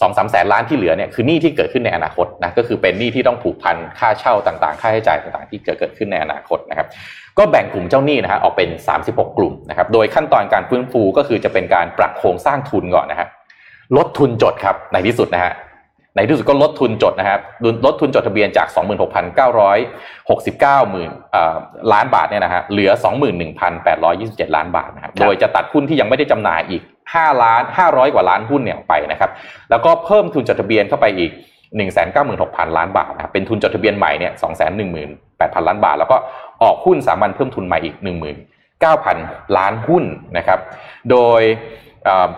สองสามแสนล้านที่เหลือเนี่ยคือหนี้ที่เกิดขึ้นในอนาคตนะก็คือเป็นหนี้ที่ต้องผูกพันค่าเช่าต่างๆ ค่าใช้จ่ายต่างๆ ที่เกิดเกิดขึ้นในอนาคตนะครับ ก็แบ่งกลุ่มเจ้าหนี้นะฮะออกเป็น 36 กลุ่มนะครับ โดยขั้นตอนการฟื้นฟูก็คือจะเป็นการปรับโครงสร้างทุนก่อนนะฮะลดทุนจดครับในที่สุดนะฮะในที่สุดก็ลดทุนจดนะครับลดทุนจดทะเบียนจาก 26,969หมื่นล้านบาทเนี่ยนะฮะเหลือ 21,827 ล้านบาทนะครับครับโดยจะตัดหุ้นที่ยังไม่ได้จำหน่ายอีก 5 ล้าน 500 กว่าล้านหุ้นเนี่ยออกไปนะครับแล้วก็เพิ่มทุนจดทะเบียนเข้าไปอีก 196,000 ล้านบาทนะครับเป็นทุนจดทะเบียนใหม่เนี่ย218,000 ล้านบาท แล้วก็ ออกหุ้นสามัญเพิ่มทุนใหม่อีก 19,000 ล้านหุ้นนะครับ โดย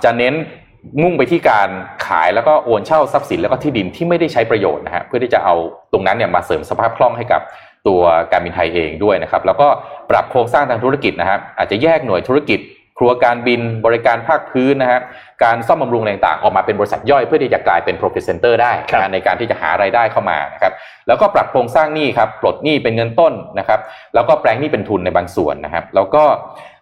จะเน้นมุ่งไปที่การขายแล้วก็โอนเช่าทรัพย์สินแล้วก็ที่ดินที่ไม่ได้ใช้ประโยชน์นะฮะเพื่อที่จะเอาตรงนั้นเนี่ยมาเสริมสภาพคล่องให้กับตัวการบินไทยเองด้วยนะครับ แล้วก็ปรับโครงสร้างทางธุรกิจนะครับอาจจะแยกหน่วยธุรกิจ ครัวการบินบริการภาคพื้นนะฮะ การซ่อมบำรุงอะไรต่างๆออกมาเป็นบริษัทย่อยเพื่อที่จะกลายเป็น profit center ได้ครับนะในการที่จะหารายได้เข้ามานะครับแล้วก็ปรับโครงสร้างหนี้ครับปลดหนี้เป็นเงินต้นนะครับแล้วก็แปลงหนี้เป็นทุนในบางส่วนนะครับ แล้วก็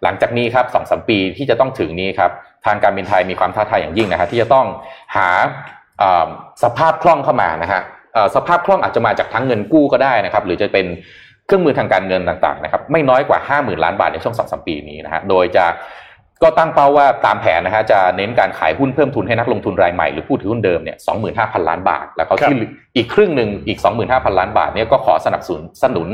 หลังจากนี้ครับสองสมปีที่จะต้องถึงนี้ครับทางการบินไทยมีความท้าทายอย่างยิ่งนะครับที่จะต้องหาเอ่อสภาพคล่องเข้ามานะฮะเอ่อสภาพคล่องอาจจะมาจากทั้งเงินกู้ก็ได้นะครับ หรือจะเป็นเครื่องมือทางการเงินต่างๆนะครับไม่น้อยกว่า 50,000 ล้านบาทในช่วงสองสมปีนี้นะฮะโดยจะ ก็ตั้งเป้าว่าตามแผนนะฮะจะเน้นการขายหุ้นเพิ่มทุนให้นักลงทุนรายใหม่หรือผู้ถือหุ้นเดิมเนี่ย25,000ล้านบาท แล้วก็ที่อีกครึ่งหนึ่งอีก25,000ล้านบาทเนี่ยก็ขอสนับสนุนสนุน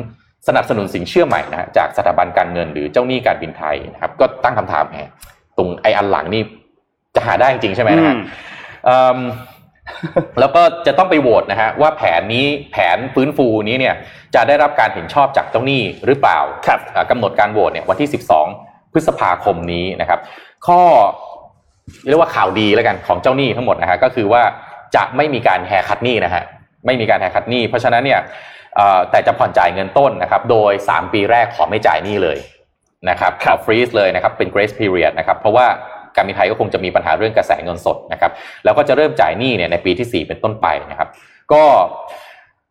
สนับสนุนสินเชื่อใหม่นะฮะจากสถาบันการเงินหรือเจ้าหนี้การบินไทยนะครับก็ตั้งคำถามแหมตรงไอ้อันหลังนี่จะหาได้จริงๆใช่ไหมนะฮะอืมเอิ่มแล้วก็จะต้องไปโหวตนะฮะว่าแผนนี้แผนฟื้นฟูนี้เนี่ยจะได้รับการเห็นชอบจากเจ้าหนี้หรือเปล่าครับอ่ากำหนดการโหวตเนี่ยวันที่ 12 พฤษภาคมนี้นะครับ ข้อเรียกว่าข่าวดีแล้วกันของเจ้าหนี้ทั้งหมดนะฮะก็คือว่าจะไม่มีการแฮร์คัตหนี้นะฮะไม่มีการ haircut หนี้ เพราะฉะนั้นเนี่ยเอ่อแต่จะผ่อนจ่ายเงินต้นนะครับ โดย 3 ปีแรกขอไม่จ่ายหนี้เลยนะครับขอ freeze เลยนะครับเป็น grace period นะครับเพราะว่าการบินไทยก็คงจะมีปัญหาเรื่องกระแสเงินสดนะครับ แล้วก็จะเริ่มจ่ายหนี้เนี่ยในปีที่ 4 เป็นต้นไปนะครับ ก็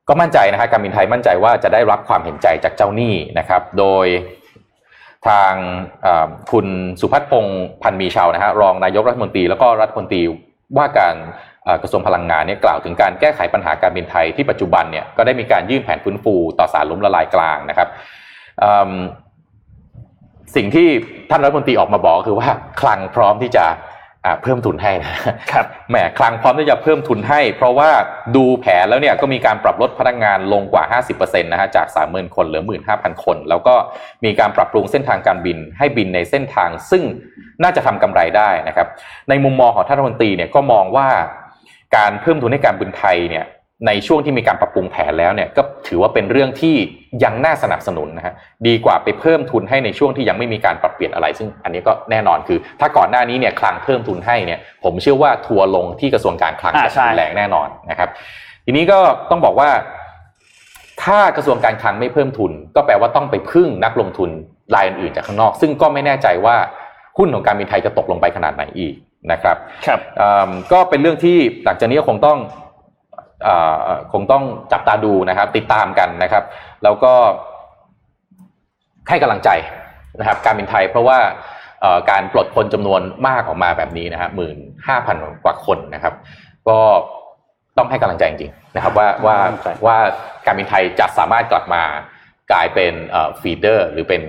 ก็มั่นใจนะฮะการบินไทยมั่นใจว่าจะได้รับความเห็นใจจากเจ้าหนี้นะครับ โดย ทางคุณสุพัฒนพงษ์พันธ์มีเชาว์นะฮะรองนายกรัฐมนตรีแล้วก็รัฐมนตรีว่าการกระทรวงพลังงานเนี่ยกล่าวถึงการแก้ไขปัญหาการบินไทยที่ปัจจุบันเนี่ยก็ได้มีการยื่นแผนฟื้นฟูต่อสารล้มละลายกลางนะครับสิ่งที่ท่านรัฐมนตรีออกมาบอกคือว่าคลังพร้อมที่จะ เพิ่มทุนให้นะครับแหมคลังพร้อมที่จะเพิ่มทุนให้ เพราะว่าดูแผนแล้วเนี่ยก็มีการปรับลดพนักงานลงกว่า 50%นะฮะจาก 30,000 คนเหลือ 15,000 คน แล้วก็มีการปรับปรุงเส้นทางการบินให้บินในเส้นทางซึ่งน่าจะทำกำไรได้นะครับในมุมมองของท่านรัฐมนตรีเนี่ยก็มองว่าการเพิ่มทุนให้การบินไทยเนี่ย ในช่วงที่มีการปรับปรุงแผนแล้วเนี่ยก็ถือว่าเป็นเรื่องที่ยังน่าสนับสนุนนะฮะดีกว่าไปเพิ่มทุนให้ในช่วงที่ยังไม่มีการปรับเปลี่ยนอะไร ซึ่งอันนี้ก็แน่นอนคือ ถ้าก่อนหน้านี้เนี่ยคลังเพิ่มทุนให้เนี่ยผมเชื่อว่าทัวร์ลงที่กระทรวงการคลังอ่าจะใช่รุนแรงแน่นอนนะครับ ทีนี้ก็ต้องบอกว่า ถ้ากระทรวงการคลังไม่เพิ่มทุน ก็แปลว่าต้องไปพึ่งนักลงทุนรายอื่นๆจากข้างนอก ซึ่งก็ไม่แน่ใจว่าหุ้นของการบินไทยจะตกลงไปขนาดไหนอีกนะครับครับอืมก็เป็นเรื่องที่หลังจากนี้ก็คงต้องเอ่อ คงต้องจับตาดูนะครับ ติดตามกันนะครับ แล้วก็ให้กำลังใจนะครับ การบินไทยเพราะว่าเอ่อการปลดคนจำนวนมากออกมาแบบนี้นะครับหมื่นห้าพันกว่าคนนะครับ ก็ต้องให้กำลังใจจริงๆนะครับ ว่าว่าให้กำลังใจว่าการบินไทยจะสามารถกลับมากลายเป็นฟีเดอร์ หรือเป็น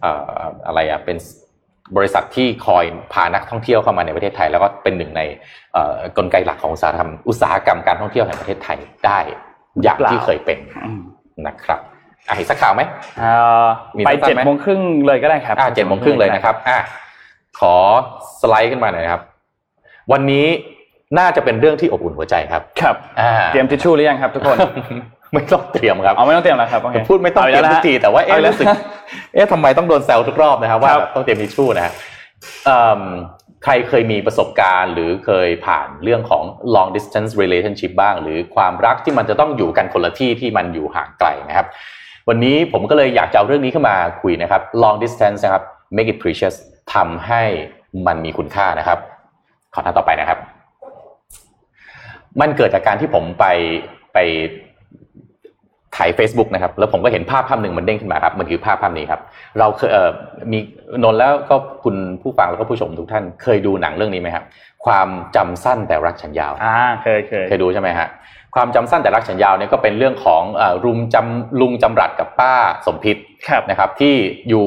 เอ่ออะไรอะเป็น บริษัทที่คอยพานักท่องเที่ยวเข้ามาในประเทศไทย แล้วก็เป็นหนึ่งในเอ่อกลไกหลักของอุตสาหกรรมอุตสาหกรรมการท่องเที่ยวแห่งประเทศไทยได้อย่างที่เคยเป็นอืมนะครับอะเห็นสักข่าวไหมเอ่อมีไปสั้นๆเจ็ดไหมโมงครึ่งเลยก็ได้ครับอ่าเจ็ดโมงครึ่งเลยนะครับอะขอสไลด์ขึ้นมาหน่อยนะครับ วันนี้น่าจะเป็นเรื่องที่อบอุ่นหัวใจครับ ครับอ่าเตรียมทิชชู่หรือยังครับทุกคน ไม่ต้องเตรียมครับเอาไม่ต้องเตรียมแล้วครับโอเคพูดไม่ต้องเตรียมาทุแล้วกทีแต่ว่าเอ๊ะเอาแล้วรู้สึกเอ๊ะทำไมต้องโดนแซวทุกรอบนะครับว่าครับแบบต้องเตรียมทิชชู่นะฮะเอิ่มใครเคยมีประสบการณ์ หรือเคยผ่านเรื่องของ long distance relationship บ้าง หรือความรักที่มันจะต้องอยู่กันคนละที่ที่มันอยู่ห่างไกลนะครับ วันนี้ผมก็เลยอยากจะเอาเรื่องนี้ขึ้นมาคุยนะครับ long distance นะครับ make it precious ทำให้มันมีคุณค่านะครับ ขอหน้าต่อไปนะครับ มันเกิดจากการที่ผมไปไป ถ่าย Facebook นะครับแล้วผมก็เห็นภาพภาพหนึ่งมันเด้งขึ้นมาครับมันคือภาพภาพนี้ครับ เราเคยเอ่อมีนนท์แล้วก็คุณผู้ฟังแล้วก็ผู้ชมทุกท่านเคยดูหนังเรื่องนี้ไหมครับความจำสั้นแต่รักฉันยาวอ่าเคยเคยเคยดูใช่ไหมฮะความจำสั้นแต่รักฉันยาวเนี่ยก็เป็นเรื่องของเอ่อลุงจำลุงจำรัดกับป้าสมพิษครับนะครับ ที่อยู่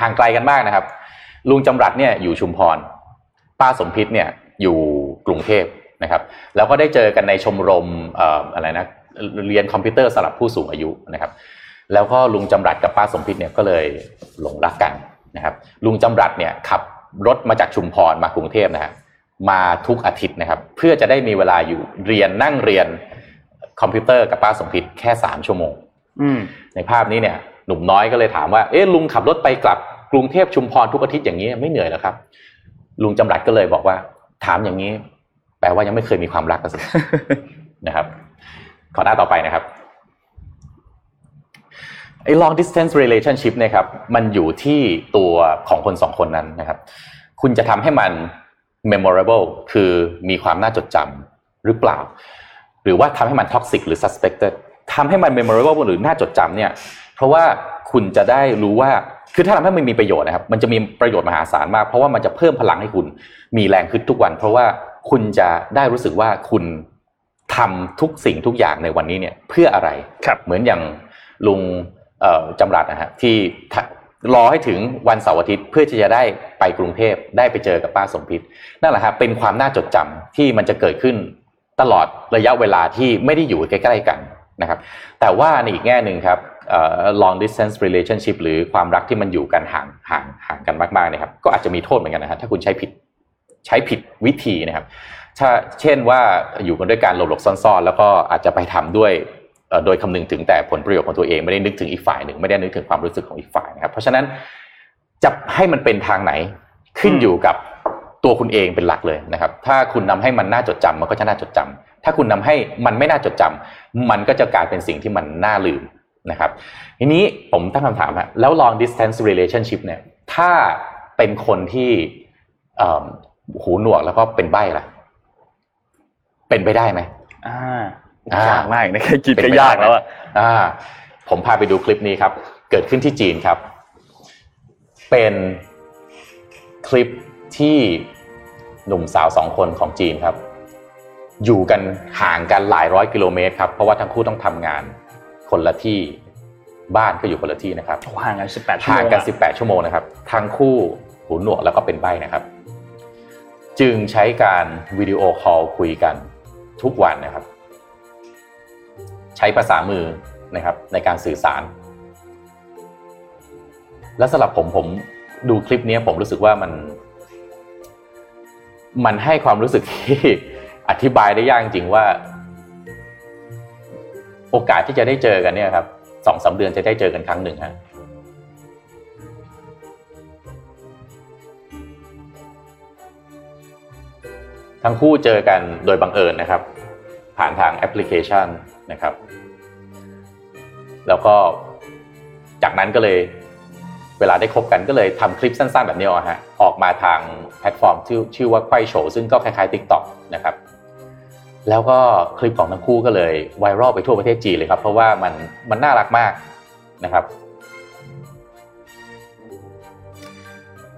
ห่างไกลกันมากนะครับ ลุงจำรัดเนี่ยอยู่ชุมพร ป้าสมพิษเนี่ยอยู่กรุงเทพนะครับ แล้วก็ได้เจอกันในชมรมเอ่ออะไรนะ เรียนคอมพิวเตอร์สำหรับผู้สูงอายุนะครับ แล้วก็ลุงจำรัดกับป้าสมพิษเนี่ยก็เลยหลงรักกันนะครับ ลุงจำรัดเนี่ยขับรถมาจากชุมพรมากรุงเทพนะฮะมาทุกอาทิตย์นะครับ เพื่อจะได้มีเวลาอยู่เรียนนั่งเรียนคอมพิวเตอร์กับป้าสมพิษแค่สามชั่วโมงอืมในภาพนี้เนี่ย หนุ่มน้อยก็เลยถามว่าเอ๊ะลุงขับรถไปกลับกรุงเทพชุมพรทุกอาทิตย์อย่างนี้ไม่เหนื่อยเหรอครับ ลุงจำรัดก็เลยบอกว่า ถามอย่างนี้ แปลว่ายังไม่เคยมีความรักกันสินะครับ ขอหน้าต่อไปนะครับไอ้ long distance relationship เนี่ยครับมันอยู่ที่ตัวของคนสองคนนั้นนะครับ คุณจะทำให้มัน memorable คือมีความน่าจดจำหรือเปล่า หรือว่าทำให้มัน toxic หรือ suspected ทำให้มัน memorable หรือน่าจดจำเนี่ยเพราะว่าคุณจะได้รู้ว่าคือถ้าทำให้มันมีประโยชน์นะครับ มันจะมีประโยชน์มหาศาลมาก เพราะว่ามันจะเพิ่มพลังให้คุณมีแรงขึ้นทุกวัน เพราะว่าคุณจะได้รู้สึกว่าคุณ ทำทุกสิ่งทุกอย่างในวันนี้เนี่ยเพื่ออะไรครับเหมือนอย่างลุงเอ่อจำรัดนะฮะที่ทะรอให้ถึงวันเสาร์อาทิตย์เพื่อที่จะได้ไปกรุงเทพได้ไปเจอกับป้าสมพิษนั่นแหละครับเป็นความน่าจดจำที่มันจะเกิดขึ้นตลอดระยะเวลาที่ไม่ได้อยู่ใกล้ๆกันนะครับแต่ว่าในอีกแง่หนึ่งครับเอ่อ long distance relationship หรือความรักที่มันอยู่กันห่างห่างห่างกันมากๆนะครับก็อาจจะมีโทษเหมือนกันนะฮะถ้าคุณใช้ผิดใช้ผิดวิธีนะครับ ถ้าเช่นว่าอยู่กันด้วยการหลบหลบซ่อนๆ แล้วก็อาจจะไปทำด้วยโดยคำนึงถึงแต่ผลประโยชน์ของตัวเองไม่ได้นึกถึงอีกฝ่ายหนึ่งไม่ได้นึกถึงความรู้สึกของอีกฝ่ายนะครับ เพราะฉะนั้นจะให้มันเป็นทางไหนขึ้นอยู่กับตัวคุณเองเป็นหลักเลยนะครับ ถ้าคุณนำให้มันน่าจดจำมันก็จะน่าจดจำถ้าคุณนำให้มันไม่น่าจดจำมันก็จะกลายเป็นสิ่งที่มันน่าลืมนะครับ ทีนี้ผมตั้งคำถามฮะแล้ว long distance relationship เนี่ย ถ้าเป็นคนที่หูหนวกแล้วก็เป็นใบ้ล่ะ เป็นไปได้ไหมอ่าอ่ายยากมากนะแค่คิดเป็นก็ไปได้ยากแล้วอะอ่าผมพาไปดูคลิปนี้ครับ เกิดขึ้นที่จีนครับ เป็นคลิปที่หนุ่มสาวสองคนของจีนครับ อยู่กันห่างกันหลายร้อยกิโลเมตรครับ เพราะว่าทั้งคู่ต้องทำงานคนละที่บ้านก็อยู่คนละที่นะครับห่างกันสิบแปดชั่วโมห่างงกันอะ18ชั่วโมงนะครับทั้งคู่หูหนวกแล้วก็เป็นใบ้นะครับ จึงใช้การวิดีโอคอลคุยกัน ทุกวันนะครับ ใช้ภาษามือนะครับ ในการสื่อสาร และสำหรับผมผมดูคลิปนี้ผมรู้สึกว่ามัน มันให้ความรู้สึกที่อธิบายได้ยากจริงว่า โอกาสที่จะได้เจอกันเนี่ยครับสองสามเดือนจะได้เจอกันครั้งหนึ่งฮะ ทั้งคู่เจอกันโดยบังเอิญนะครับ ผ่านทางแอปพลิเคชันนะครับ แล้วก็จากนั้นก็เลยเวลาได้คบกันก็เลยทำคลิปสั้น ๆ แบบนี้ออกฮะออกมาทางแพลตฟอร์มที่ชื่อว่า Kuaishou ซึ่งก็คล้ายๆ TikTok นะครับ แล้วก็คลิปของทั้งคู่ก็เลยไวรัลไปทั่วประเทศจีนเลยครับ เพราะว่ามันมันน่ารักมากนะครับ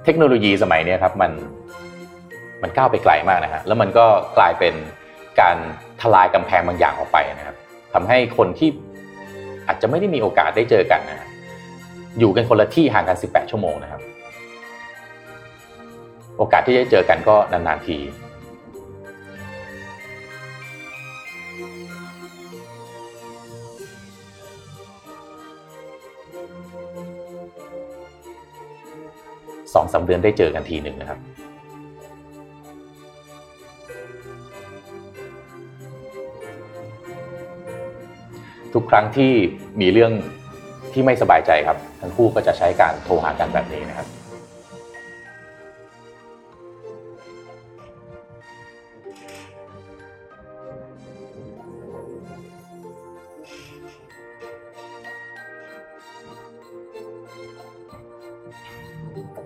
เทคโนโลยีสมัยนี้ครับมัน มันก้าวไปไกลมากนะฮะแล้วมันก็กลายเป็นการทลายกำแพงบางอย่างออกไปนะครับทำให้คนที่อาจจะไม่ได้มีโอกาสได้เจอกันนะฮะอยู่กันคนละที่ห่างกัน 18 ชั่วโมงนะครับ โอกาสที่จะเจอกันก็นานๆทีสองสามเดือนได้เจอกันทีหนึ่งนะครับ ทุกครั้งที่มีเรื่องที่ไม่สบายใจครับ ทั้งคู่ก็จะใช้การโทรหากันแบบนี้นะครับ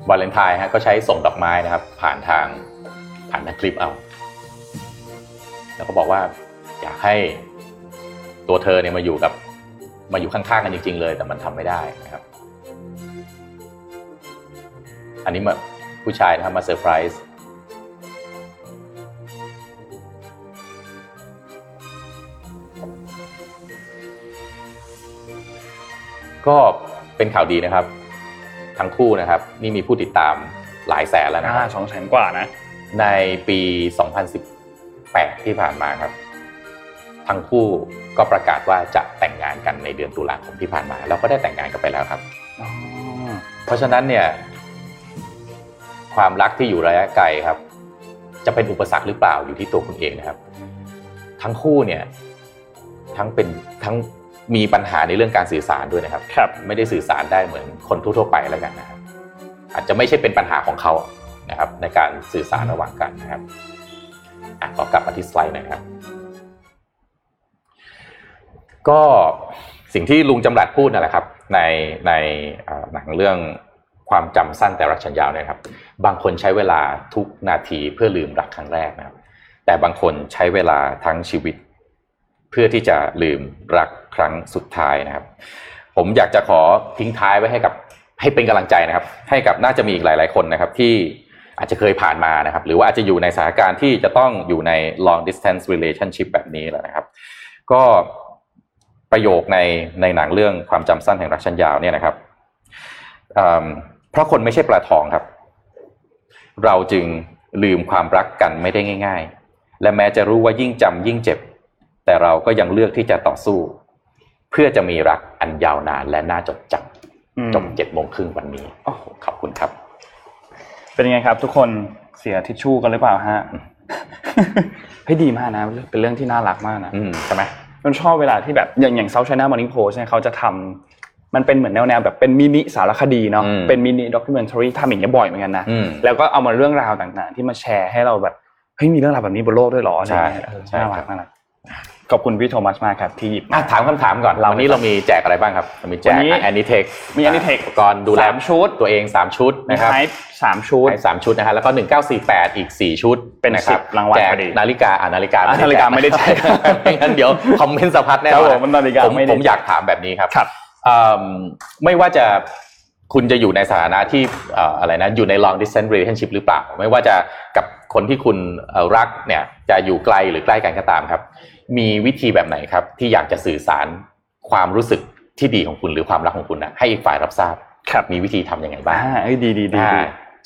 วาเลนไทน์ฮะก็ใช้ส่งดอกไม้นะครับ ผ่านทางผ่านทางคลิปเอา แล้วก็บอกว่าอยากให้ ตัวเธอเนี่ยมาอยู่กับมาอยู่ข้างๆกันจริง ๆ เลย แต่มันทำไม่ได้นะครับ อันนี้มาผู้ชายนะครับมาเซอร์ไพรส์ก็เป็นข่าวดีนะครับ ทั้งคู่นะครับ นี่มีผู้ติดตามหลายแสนแล้วนะคอ่ารับสองแสนกว่านะ ในปี 2018 ที่ผ่านมาครับ ทั้งคู่ก็ประกาศว่าจะแต่งงานกันในเดือนตุลาคมที่ผ่านมาแล้วก็ได้แต่งงานกันไปแล้วครับอ๋อเพราะฉะนั้นเนี่ย ความรักที่อยู่ระยะไกลครับ จะเป็นอุปสรรคหรือเปล่าอยู่ที่ตัวคุณเองนะครับ ทั้งคู่เนี่ย ทั้งเป็นทั้งมีปัญหาในเรื่องการสื่อสารด้วยนะครับครับ ไม่ได้สื่อสารได้เหมือนคนทั่วๆไปแล้วกันนะครับ อาจจะไม่ใช่เป็นปัญหาของเขานะครับ ในการสื่อสารระหว่างกันนะครับอะขอกลับมาที่สไลด์หนะครับ ก็สิ่งที่ลุงจำรัดพูดนั่นแหละครับ ในในหนังเรื่องความจำสั้นแต่รักฉันยาวนะครับ บางคนใช้เวลาทุกนาทีเพื่อลืมรักครั้งแรกนะครับ แต่บางคนใช้เวลาทั้งชีวิต เพื่อที่จะลืมรักครั้งสุดท้ายนะครับ ผมอยากจะขอทิ้งท้ายไว้ให้กับให้เป็นกำลังใจนะครับ ให้กับน่าจะมีอีกหลาย ๆ คนนะครับ ที่อาจจะเคยผ่านมานะครับ หรือว่าอาจจะอยู่ในสถานการณ์ที่จะต้องอยู่ใน long distance relationship แบบนี้แล้วนะครับ ก็ ประโยคในในหนังเรื่องความจำสั้นแห่งรักชันยาวเนี่ยนะครับเพราะคนไม่ใช่ปลาทองครับ เราจึงลืมความรักกันไม่ได้ง่าย ๆ และแม้จะรู้ว่ายิ่งจำยิ่งเจ็บ แต่เราก็ยังเลือกที่จะต่อสู้ เพื่อจะมีรักอันยาวนานและน่าจดจำจบเจ็ดโมงครึ่งวันนี้โอ้ขอบคุณครับ เป็นยังไงครับ ทุกคนเสียทิชชู่กันหรือเปล่าฮะเฮ้ยดีมากนะเป็นเรื่องที่น่ารักมากนะใช่ไหม มันชอบเวลาที่แบบอย่างอย่าง South China Morning Post เนี่ยเขาจะทำมันเป็นเหมือนแนวแนวแบบเป็นมินิสารคดีเนาะเป็น mini documentary ทำอย่างนี้บ่อยเหมือนกันนะแล้วก็เอามาเรื่องราวต่างๆ ที่มาแชร์ให้เราแบบเฮ้ยมีเรื่องราวแบบนี้บนโลกด้วยหรอใช่ใช่น่ารักน่ารัก ขอบคุณพี่โทมัสมากครับที่หยิบถามคำถามก่อนวันนี้เรามีแจกอะไรบ้างครับมีแจกแอนนิเทคมีแอนนิเทคก่อนดูแลชุดตัวเอง 3 ชุดนะครับสามชุดสามชุดนะฮะแล้วก็ 1948 อีก 4 ชุด เป็นสิบรางวัลแจกนาฬิกาอ่านาฬิกานาฬิกาไม่ได้ใช้ไม่งั้นเดี๋ยวคอมเมนต์สะพัดแน่นอนมันนาฬิกาผมผมอยากถามแบบนี้ครับครับไม่ว่าจะคุณจะอยู่ในสถานะที่อะไรนะอยู่ใน long distance relationship หรือเปล่า ไม่ว่าจะกับคนที่คุณรักเนี่ยจะอยู่ไกลหรือใกล้กันก็ตามครับ มีวิธีแบบไหนครับ ที่อยากจะสื่อสารความรู้สึกที่ดีของคุณหรือความรักของคุณนะให้อีกฝ่ายรับทราบครับมีวิธีทํำยังไงบ้างเอ้ยดีดีดี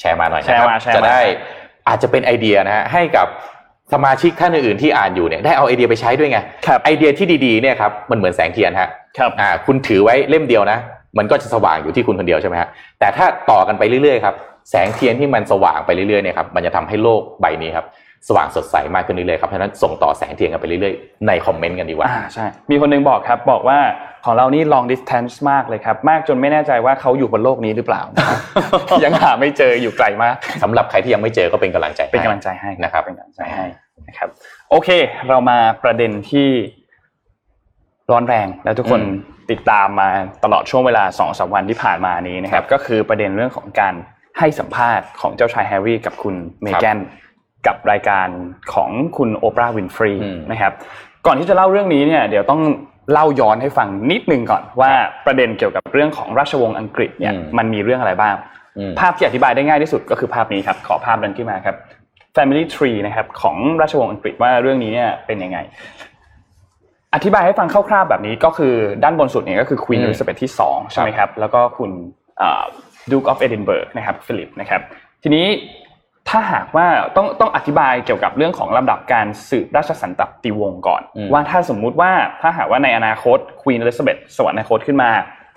แชร์มาหน่อยนะครับจะได้อาจจะเป็นไอเดียนะฮะให้กับสมาชิกท่านอื่นๆที่อ่านอยู่เนี่ยได้เอาไอเดียไปใช้ด้วยไงไอเดียที่ดีๆเนี่ยครับมันเหมือนแสงเทียนฮะครับอ่าคุณถือไว้เล่มเดียวนะมันก็จะสว่างอยู่ที่คุณคนเดียวใช่ไหมฮะแต่ถ้าต่อกันไปเรื่อยๆครับแสงเทียนที่มันสว่างไปเรื่อยๆเนี่ยครับมันจะทำให้โลกใบนี้ครับ สว่างสดใสมากขึ้นเรื่อยๆครับเพราะฉะนั้นส่งต่อแสงเทียนกันไปเรื่อยๆในคอมเมนต์กันดีกว่าอ่าใช่มีคนนึงบอกครับบอกว่าของเรานี่ long distance มากเลยครับ มากจนไม่แน่ใจว่าเขาอยู่บนโลกนี้หรือเปล่า ยังหาไม่เจออยู่ไกลมากสำหรับใครที่ยังไม่เจอก็เป็นกำลังใจเป็นกำลังใจให้นะครับเป็นกำลังใจให้นะครับโอเค เรามาประเด็นที่ร้อนแรงแล้วทุกคนติดตามมาตลอดช่วงเวลาสองสามวันที่ผ่านมานี้นะครับ ก็คือประเด็นเรื่องของการให้สัมภาษณ์ของเจ้าชายแฮร์รี่กับคุณเมแกน กับรายการของคุณโอปราห์วินฟรีนะครับ ก่อนที่จะเล่าเรื่องนี้เนี่ยเดี๋ยวต้องเล่าย้อนให้ฟังนิดนึงก่อนว่าประเด็นเกี่ยวกับเรื่องของราชวงศ์อังกฤษเนี่ยมันมีเรื่องอะไรบ้าง ภาพที่อธิบายได้ง่ายที่สุดก็คือภาพนี้ครับ ขอภาพนั้นขึ้นมาครับ Family Tree นะครับของราชวงศ์อังกฤษว่าเรื่องนี้เนี่ยเป็นยังไง อธิบายให้ฟังคร่าวๆแบบนี้ก็คือด้านบนสุดเนี่ยก็คือควีนอลิซาเบธที่2ใช่ไหมครับแล้วก็คุณ Duke of Edinburgh นะครับฟิลิปนะครับทีนี้ ถ้าหากว่าต้องต้องอธิบายเกี่ยวกับเรื่องของลำดับการสืบราชสันตติวงศ์ก่อน ว่าถ้าสมมุติว่าถ้าหากว่าในอนาคตควีนอลิซาเบธสวรรคตขึ้นมา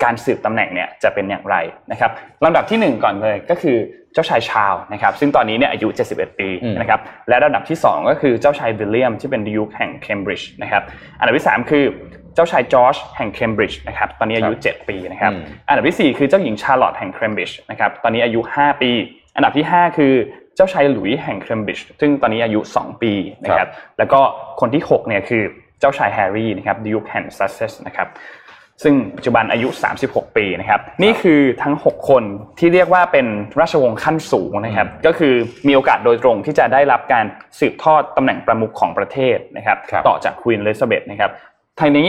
การสืบตำแหน่งเนี่ยจะเป็นอย่างไรนะครับลำดับที่ 1 ก่อนเลยก็คือเจ้าชายชาร์ลส์นะครับซึ่งตอนนี้เนี่ยอายุ 71 ปีนะครับและลำดับที่ 2 ก็คือเจ้าชายวิลเลียมที่เป็น Duke แห่งเคมบริดจ์นะครับอันดับที่ 3 คือเจ้าชายจอร์จแห่งเคมบริดจ์นะครับตอนนี้อายุ 7 ปีนะครับอันดับที่ 4 คือเจ้าหญิงชาร์ลอตแห่งเคมบริดจ์นะครับตอนนี้อายุ 5 ปี อันดับที่ 5 คือ เจ้าชายหลุยส์แห่งเคมบริดจ์ซึ่งตอนนี้อายุ 2 ปีนะครับแล้วก็คนที่6เนี่ยคือเจ้าชายแฮร์รี่นะครับ Duke แห่งซัสเซกซ์นะครับซึ่งปัจจุบันอายุ 36 ปีนะครับ นี่คือทั้ง 6 คนที่เรียกว่าเป็นราชวงศ์ขั้นสูงนะครับ ก็คือมีโอกาสโดยตรงที่จะได้รับการสืบทอดตำแหน่งประมุขของประเทศนะครับ ต่อจากควีนเลซาเบธนะครับทางนี้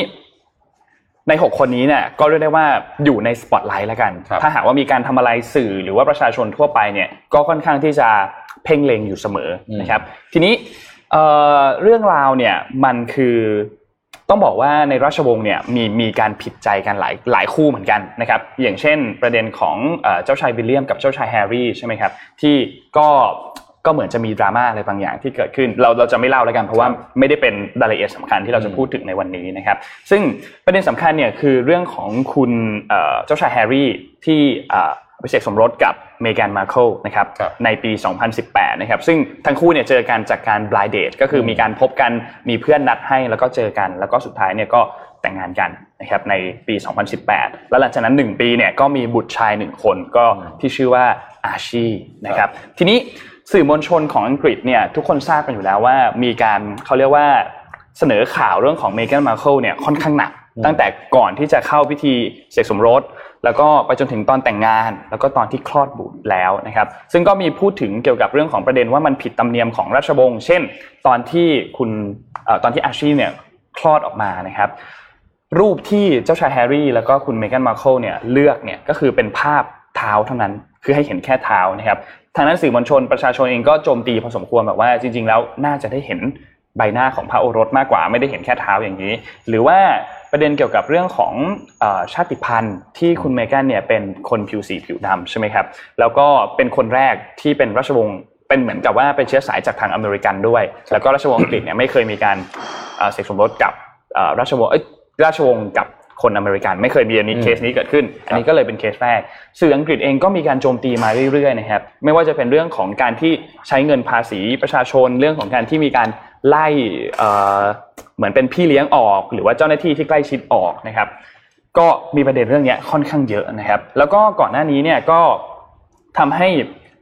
ใน 6 คนนี้เนี่ยก็เรียกได้ว่าอยู่ในสปอตไลท์แล้วกัน ถ้าหากว่ามีการทำอะไรสื่อหรือว่าประชาชนทั่วไปเนี่ยก็ค่อนข้างที่จะเพ่งเล็งอยู่เสมอนะครับ ทีนี้เรื่องราวเนี่ยมันคือต้องบอกว่าในราชวงศ์เนี่ยมีมีการผิดใจกันหลายหลายคู่เหมือนกันนะครับ อย่างเช่นประเด็นของเจ้าชายวิลเลียมกับเจ้าชายแฮร์รี่ใช่ไหมครับที่ก็ ก็เหมือนจะมีดราม่าอะไรบางอย่างที่เกิดขึ้น เราเราจะไม่เล่าแล้วกันเพราะว่าไม่ได้เป็นรายละเอียดสำคัญที่เราจะพูดถึงในวันนี้นะครับ ซึ่งประเด็นสำคัญเนี่ยคือเรื่องของคุณเจ้าชายแฮร์รี่ที่ไปเสกสมรสกับเมแกนมาร์เคิลนะครับในปี 2018 นะครับซึ่งทั้งคู่เนี่ยเจอกันจากการบลายเดทก็คือมีการพบกันมีเพื่อนนัดให้แล้วก็เจอกัน แล้วก็สุดท้ายเนี่ยก็แต่งงานกันนะครับในปี 2018 แล้วหลังจากนั้น 1 ปีเนี่ยก็มีบุตรชาย 1 คนก็ที่ชื่อว่าอาชีนะครับทีนี้ สื่อมวลชนของอังกฤษเนี่ยทุกคนทราบกันอยู่แล้วว่ามีการเขาเรียกว่าเสนอข่าวเรื่องของเมแกนมาร์เคิลเนี่ยค่อนข้างหนัก ตั้งแต่ก่อนที่จะเข้าพิธีเสกสมรส แล้วก็ไปจนถึงตอนแต่งงาน แล้วก็ตอนที่คลอดบุตรแล้วนะครับ ซึ่งก็มีพูดถึงเกี่ยวกับเรื่องของประเด็นว่ามันผิดธรรมเนียมของราชวงศ์เช่น ตอนที่คุณเอ่อตอนที่อาร์ชีเนี่ยคลอดออกมานะครับ รูปที่เจ้าชายแฮร์รี่ แล้วก็คุณเมแกนมาร์เคิลเนี่ยเลือกเนี่ยก็คือเป็นภาพเท้าเท่านั้นคือให้เห็นแค่เท้านะครับ ทางนั้นสื่อมวลชนประชาชนเองก็โจมตีพอสมควรแบบว่าจริง ๆ แล้วน่าจะได้เห็นใบหน้าของพระโอรสมากกว่าไม่ได้เห็นแค่เท้าอย่างนี้ หรือว่าประเด็นเกี่ยวกับเรื่องของอชาติพันธุ์ที่คุณเมแกนเนี่ยเป็นคนผิวสีผิวดำใช่ไหมครับแล้วก็เป็นคนแรกที่เป็นราชวงศ์เป็นเหมือนกับว่าเป็นเชื้อสายจากทางอเมริกันด้วย แล้วก็ราชวงศ์อังกฤษเนี่ยไม่เคยมีการเสกสมรสกับราชวงศ์เอ้ยราชวงศ์กับ คนอเมริกันไม่เคยมีอันนี้อืมเคสนี้เกิดขึ้น อันนี้ก็เลยเป็นเคสแรกสื่ออังกฤษเองก็มีการโจมตีมาเรื่อยๆนะครับไม่ว่าจะเป็นเรื่องของการที่ใช้เงินภาษีประชาชนเรื่องของการที่มีการไล่เอ่อเหมือนเป็นพี่เลี้ยงออก หรือว่าเจ้าหน้าที่ที่ใกล้ชิดออกนะครับ ก็มีประเด็นเรื่องเนี้ยค่อนข้างเยอะนะครับ แล้วก็ก่อนหน้านี้เนี่ยก็ทำให้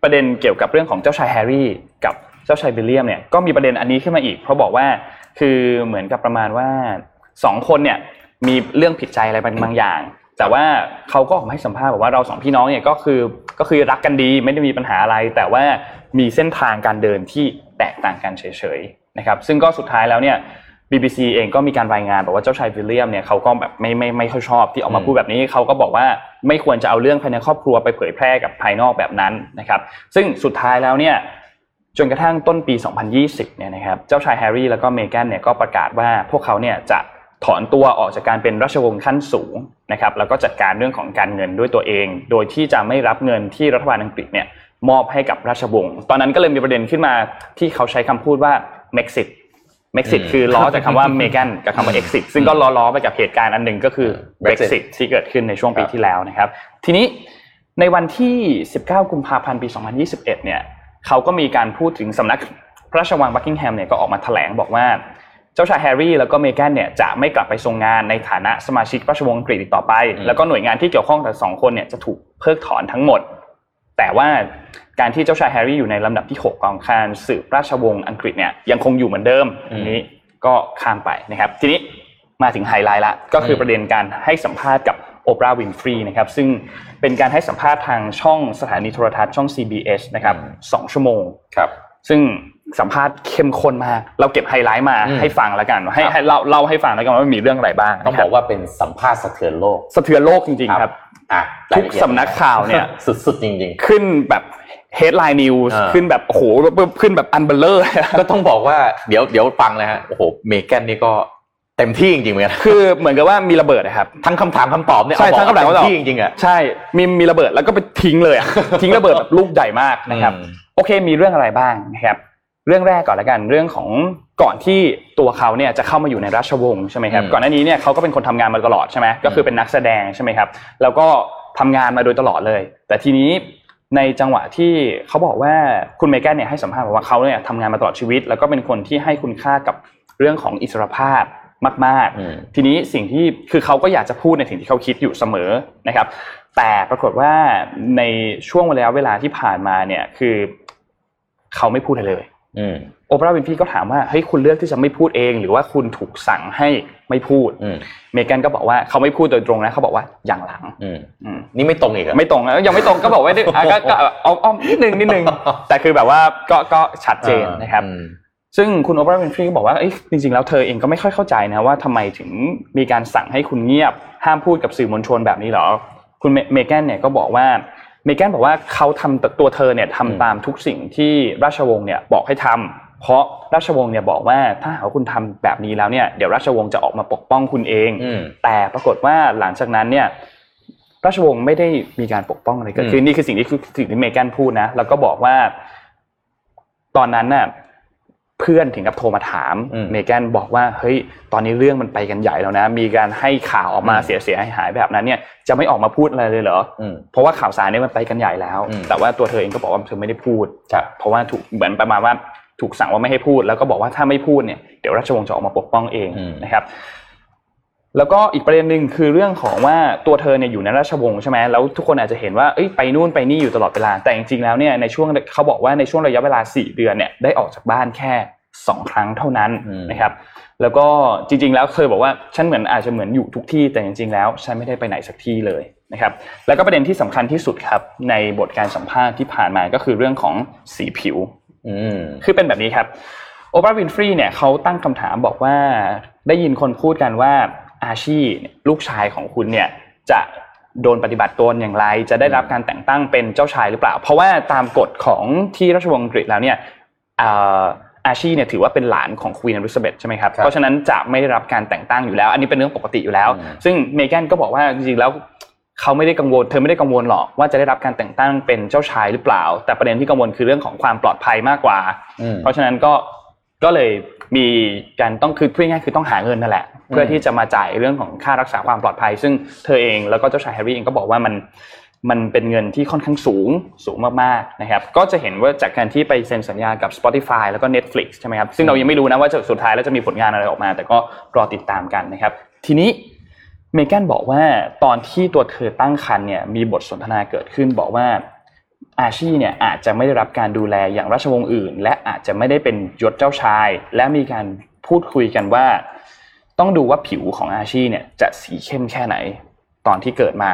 ประเด็นเกี่ยวกับเรื่องของเจ้าชายแฮร์รี่กับเจ้าชายวิลเลียมเนี่ยก็มีประเด็นอันนี้ขึ้นมาอีก เพราะบอกว่าคือเหมือนกับประมาณว่าสองคนเนี่ย มีเรื่องผิดใจอะไรบางอย่าง แต่ว่าเขาก็ออกมาให้สัมภาษณ์บอกว่าเราสองพี่น้องเนี่ยก็คือก็คือรักกันดีไม่ได้มีปัญหาอะไร แต่ว่ามีเส้นทางการเดินที่แตกต่างกันเฉยๆนะครับซึ่งก็สุดท้ายแล้วเนี่ย BBC เองก็มีการรายงานบอกว่าเจ้าชายวิลเลียมเนี่ยเขาก็แบบไม่ไม่ไม่ค่อยชอบที่ออกมาพูดแบบนี้เขาก็บอกว่าไม่ควรจะเอาเรื่องภายในครอบครัวไปเผยแพร่กับภายนอกแบบนั้นนะครับ ซึ่งสุดท้ายแล้วเนี่ยจนกระทั่งต้นปี 2020 เนี่ยนะครับเจ้าชายแฮร์รี่แล้วก็เมแกนเนี่ยก็ประกาศว่าพวกเขาเนี่ยจะ ถอนตัวออกจากการเป็นราชวงศ์ขั้นสูงนะครับแล้วก็จัดการเรื่องของการเงินด้วยตัวเอง โดยที่จะไม่รับเงินที่รัฐบาลอังกฤษเนี่ยมอบให้กับราชวงศ์ตอนนั้นก็เลยมีประเด็นขึ้นมาที่เขาใช้คำพูดว่า Mexit Mexit อืมคือล้อจากคำว่า Megan กับคำว่า exit ซึ่งก็ล้อๆไปกับเหตุการณ์อันหนึ่งก็คือ Brexit Brexit ที่เกิดขึ้นในช่วงปีครับที่แล้วนะครับ ทีนี้ในวันที่ 19 กุมภาพันธ์ปี 2021 เนี่ยเขาก็มีการพูดถึงสำนักพระราชวังบักกิงแฮมเนี่ยก็ออกมาแถลงบอกว่าเจ้าชายแฮร์รี่แล้วก็เมแกนเนี่ยจะไม่กลับไปทรงงานในฐานะสมาชิกราชวงศ์อังกฤษอีกต่อไปอืมแล้วก็หน่วยงานที่เกี่ยวข้องแต่สองคนเนี่ยจะถูกเพิกถอนทั้งหมด แต่ว่าการที่เจ้าชายแฮร์รี่อยู่ในลำดับที่ 6 ของการสืบราชวงศ์อังกฤษเนี่ยยังคงอยู่เหมือนเดิมอืมอันนี้ก็ข้ามไปนะครับ ทีนี้มาถึงไฮไลท์ละก็คือมประเด็นการให้สัมภาษณ์กับโอปราห์วินฟรีนะครับซึ่งเป็นการให้สัมภาษณ์ทางช่องสถานีโทรทัศน์ช่อง CBS นะครับสองชั่วโมงครับซึ่ง สัมภาษณ์เข้มข้นมาก เราเก็บไฮไลท์มาอืมให้ฟังแล้วกัน ให้ครับให้เล่าเล่าให้ฟังแล้วกันว่ามีเรื่องอะไรบ้างต้องบอกว่าเป็นสัมภาษณ์สะเทือนโลก สะเทือนโลกจริงๆครับอะทุกสำนักข่าวเนี่ยสุดๆจริงขึ้นแบบ headline news อ่าขึ้นแบบโอ้โหขึ้นแบบอันเบลเลอร์ๆก็ต้องบอกว่าเดี๋ยวเดี๋ยวฟังนะฮะโอ้โหเมแกนนี่ก็เต็มที่จริงๆเหมือนกันคือเหมือนกับว่ามีระเบิดนะครับทั้งคำถามคำตอบเนี่ยใช่เอทั้งคำถามเต็คำตอบที่จริงๆอะใช่มีมีระเบิดแล้วก็ไปทิ้งเลยอะทิ้งระเบิดแบบลูกใหญ่มากนะครับอืมโอเคมีเรื่องอะไรบ้างนะครับ เรื่องแรกก่อนละกันเรื่องของก่อนที่ตัวเขาเนี่ยจะเข้ามาอยู่ในราชวงศ์ใช่ไหมครับอืมก่อนหน้านี้เนี่ยเขาก็เป็นคนทำงานมาตลอดใช่ไหมก็คือเป็นนักแสดงใช่ไหมครับแล้วก็ทำงานมาโดยตลอดเลย แต่ทีนี้ในจังหวะที่เขาบอกว่าคุณเมแกนเนี่ยให้สัมภาษณ์บอกว่าเขาเนี่ยทำงานมาตลอดชีวิต แล้วก็เป็นคนที่ให้คุณค่ากับเรื่องของอิสรภาพมากอืมๆทีนี้สิ่งที่คือเขาก็อยากจะพูดในสิ่งที่เขาคิดอยู่เสมอนะครับ แต่ปรากฏว่าในช่วงระยะเวลาที่ผ่านมาเนี่ยคือเขาไม่พูดอะไรเลยอืม โอปราห์วินฟรีก็ถามว่าเฮ้ยคุณเลือกที่จะไม่พูดเอง หรือว่าคุณถูกสั่งให้ไม่พูดอืมเมแกนก็บอกว่าเขาไม่พูดโดยตรงนะเขาบอกว่าอย่างหลังอืมอืมนี่ไม่ตรงอีกเหรอไม่ตรงนะยังไม่ตรงก็บอกว่าอะก็ก็เอาเอานิดนึงนิดนึงแต่คือแบบว่าก็ก็ชัดเจนนะครับอืมซึ่งคุณโอปราห์วินฟรีก็บอกว่าเอ้ยจริงๆแล้วเธอเองก็ไม่ค่อยเข้าใจนะว่าทำไมถึงมีการสั่งให้คุณเงียบห้ามพูดกับสื่อมวลชนแบบนี้เหรอ คุณเมเมแกนเนี่ยก็บอกว่า เมแกนบอกว่าเขาทำตัวเธอเนี่ยอืมทำตามทุกสิ่งที่ราชวงศ์เนี่ยบอกให้ทำเพราะราชวงศ์เนี่ยบอกว่าถ้าหากว่าคุณทำแบบนี้แล้วเนี่ยเดี๋ยวราชวงศ์จะออกมาปกป้องคุณเองอืมแต่ปรากฏว่าหลังจากนั้นเนี่ยราชวงศ์ไม่ได้มีการปกป้องอะไรเกิดขึ้นนี่คือสิ่งที่คือสิ่งที่เมแกนพูดนะแล้วก็บอกว่า ตอนนั้นน่ะ เพื่อนถึงกับโทรมาถามอืมเมแกนบอกว่าเฮ้ยตอนนี้เรื่องมันไปกันใหญ่แล้วนะ มีการให้ข่าวออกมาอืมเสียเสียหายหายๆแบบนั้นเนี่ยจะไม่ออกมาพูดอะไรเลยเหรออืมเพราะว่าข่าวสารเนี่ยมันไปกันใหญ่แล้วอืมแต่ว่าตัวเธอเองก็บอกว่าเธอไม่ได้พูดครับเพราะว่าถูกเหมือนประมาณว่าถูกสั่งว่าไม่ให้พูดแล้วก็บอกว่าถ้าไม่พูดเนี่ยเดี๋ยวราชวงศ์จะออกมาปกป้องเองอืมนะครับ แล้วก็อีกประเด็นหนึ่งคือเรื่องของว่าตัวเธอเนี่ยอยู่ในราชวงศ์ใช่ไหมแล้วทุกคนอาจจะเห็นว่าเอ้ยไปนู่นไปนี่อยู่ตลอดเวลา แต่จริงๆแล้วเนี่ยในช่วงเขาบอกว่าในช่วงระยะเวลา 4 เดือนเนี่ยได้ออกจากบ้านแค่ 2 ครั้งเท่านั้นอืมนะครับแล้วก็จริง ๆ แล้วเคยบอกว่าฉันเหมือนอาจจะเหมือนอยู่ทุกที่แต่จริง ๆ แล้วฉันไม่ได้ไปไหนสักที่เลยนะครับแล้วก็ประเด็นที่สำคัญที่สุดครับในบทการสัมภาษณ์ที่ผ่านมาก็คือเรื่องของสีผิวอืมคือเป็นแบบนี้ครับโอปราห์วินฟรีเนี่ยเขาตั้งคำถามบอกว่าได้ยินคนพูดกันว่า อาชีเนี่ยลูกชายของคุณเนี่ยจะโดนปฏิบัติตัวอย่างไร จะได้รับการแต่งตั้งเป็นเจ้าชายหรือเปล่า เพราะว่าตามกฎของที่ราชวงศ์อังกฤษแล้วเนี่ยอ่าอาชีเนี่ยถือว่าเป็นหลานของควีนอลิซาเบธใช่ไหมครับครับ เพราะฉะนั้นจะไม่ได้รับการแต่งตั้งอยู่แล้ว อันนี้เป็นเรื่องปกติอยู่แล้วอืมซึ่งเมแกนก็บอกว่าจริงๆแล้วเขาไม่ได้กังวล เธอไม่ได้กังวลหรอกว่าจะได้รับการแต่งตั้งเป็นเจ้าชายหรือเปล่า แต่ประเด็นที่กังวลคือเรื่องของความปลอดภัยมากกว่าอืมเพราะฉะนั้นก็ ก็เลยมีการต้องคือพูดง่ายๆคือต้องหาเงินนั่นแหละ เพื่อที่จะมาจ่ายเรื่องของค่ารักษาความปลอดภัย ซึ่งเธอเองแล้วก็เจ้าชายแฮร์รี่เองก็บอกว่ามันมันเป็นเงินที่ค่อนข้างสูงสูงมากๆนะครับก็จะเห็นว่าจากการที่ไปเซ็นสัญญากับ Spotify แล้วก็ Netflix ใช่ไหมครับซึ่งเรายังไม่รู้นะว่าจะสุดท้ายแล้วจะมีผลงานอะไรออกมา แต่ก็รอติดตามกันนะครับ ทีนี้เมแกนบอกว่าตอนที่ตัวเธอตั้งครรภ์เนี่ยมีบทสนทนาเกิดขึ้นบอกว่า อาชีเนี่ยอาจจะไม่ได้รับการดูแลอย่างราชวงศ์อื่น และอาจจะไม่ได้เป็นยศเจ้าชาย และมีการพูดคุยกันว่า ต้องดูว่าผิวของอาชีเนี่ยจะสีเข้มแค่ไหน ตอนที่เกิดมา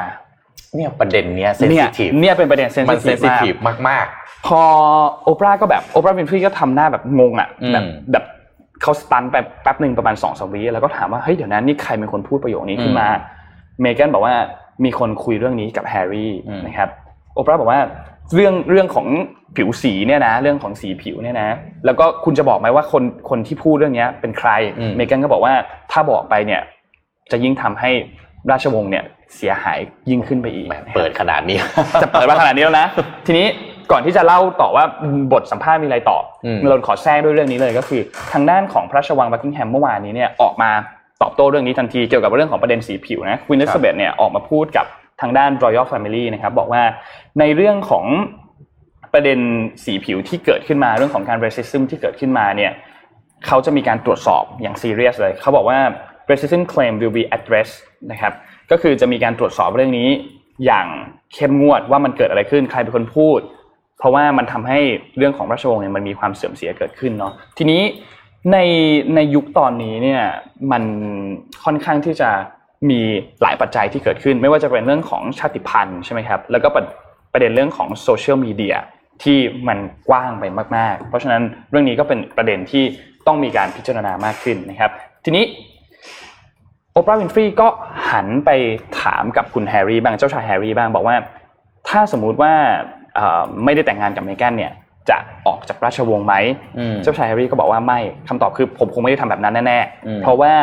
เนี่ยประเด็นเนี้ยเซนเนี่ซิยทีฟเนี่ยเป็นประเด็น sen มัน sensitive มากมากพอโอปราก็แบบโอปราห์วินฟรีก็ทำหน้าแบบงงอะอืมแบบแบบเขาสตันไปแป๊บหนึ่งประมาณสองสามวิแล้วก็ถามว่าเฮ้ยเดี๋ยวนั้นนี่ใครเป็นคนพูดประโยคนี้ขึ้นมาเมแกนบอกว่ามีคนคุยเรื่องนี้กับแฮร์รี่นะครับโอปราบอกว่า เรื่องเรื่องของผิวสีเนี่ยนะ เรื่องของสีผิวเนี่ยนะ แล้วก็คุณจะบอกไหมว่าคนคนที่พูดเรื่องเนี้ยเป็นใครเมแกนก็บอกว่าถ้าบอกไปเนี่ย จะยิ่งทำให้ราชวงศ์เนี่ยเสียหายยิ่งขึ้นไปอีกๆแหมเปิดขนาดนี้ จะเปิดมาขนาดนี้แล้วนะ ทีนี้ก่อนที่จะเล่าต่อว่าบทสัมภาษณ์มีอะไรต่ออมเราขอแทรกด้วยเรื่องนี้เลยก็คือ ทางด้านของพระราชวังบักกิงแฮมเมื่อวานนี้เนี่ยออกมาตอบโต้เรื่องนี้ทันทีเกี่ยวกับเรื่องของประเด็นสีผิวนะควีน e ลิซาเบธเนี่ยออกมาพูดกับ ทางด้าน Royal Family นะครับบอกว่าในเรื่องของประเด็นสีผิวที่เกิดขึ้นมาเรื่องของการ racism ที่เกิดขึ้นมาเนี่ยเขาจะมีการตรวจสอบอย่างซีเรียสเลยเขาบอกว่า racism claim will be addressed นะครับก็คือจะมีการตรวจสอบเรื่องนี้อย่างเข้มงวดว่ามันเกิดอะไรขึ้นใครเป็นคนพูด เพราะว่ามันทำให้เรื่องของราชวงศ์เนี่ยมันมีความเสื่อมเสียเกิดขึ้นเนาะทีนี้ในในยุคตอนนี้เนี่ยมันค่อนข้างที่จะ มีหลายปัจจัยที่เกิดขึ้น ไม่ว่าจะเป็นเรื่องของชาติพันธุ์ใช่ไหมครับแล้วก็ประประเด็นเรื่องของโซเชียลมีเดียที่มันกว้างไปมาก ๆ เพราะฉะนั้นเรื่องนี้ก็เป็นประเด็นที่ต้องมีการพิจารณามากขึ้นนะครับ ทีนี้โอปราห์วินฟรีก็หันไปถามกับคุณแฮร์รี่บ้างเจ้าชายแฮร์รี่บ้างบอกว่า ถ้าสมมุติว่าเอ่อไม่ได้แต่งงานกับเมแกนเนี่ยจะออกจากราชวงศ์ไหมอืมเจ้าชายแฮร์รี่ก็บอกว่าไม่คำตอบคือผมคงไม่ได้ทำแบบนั้นแน่อืมๆเพราะว่า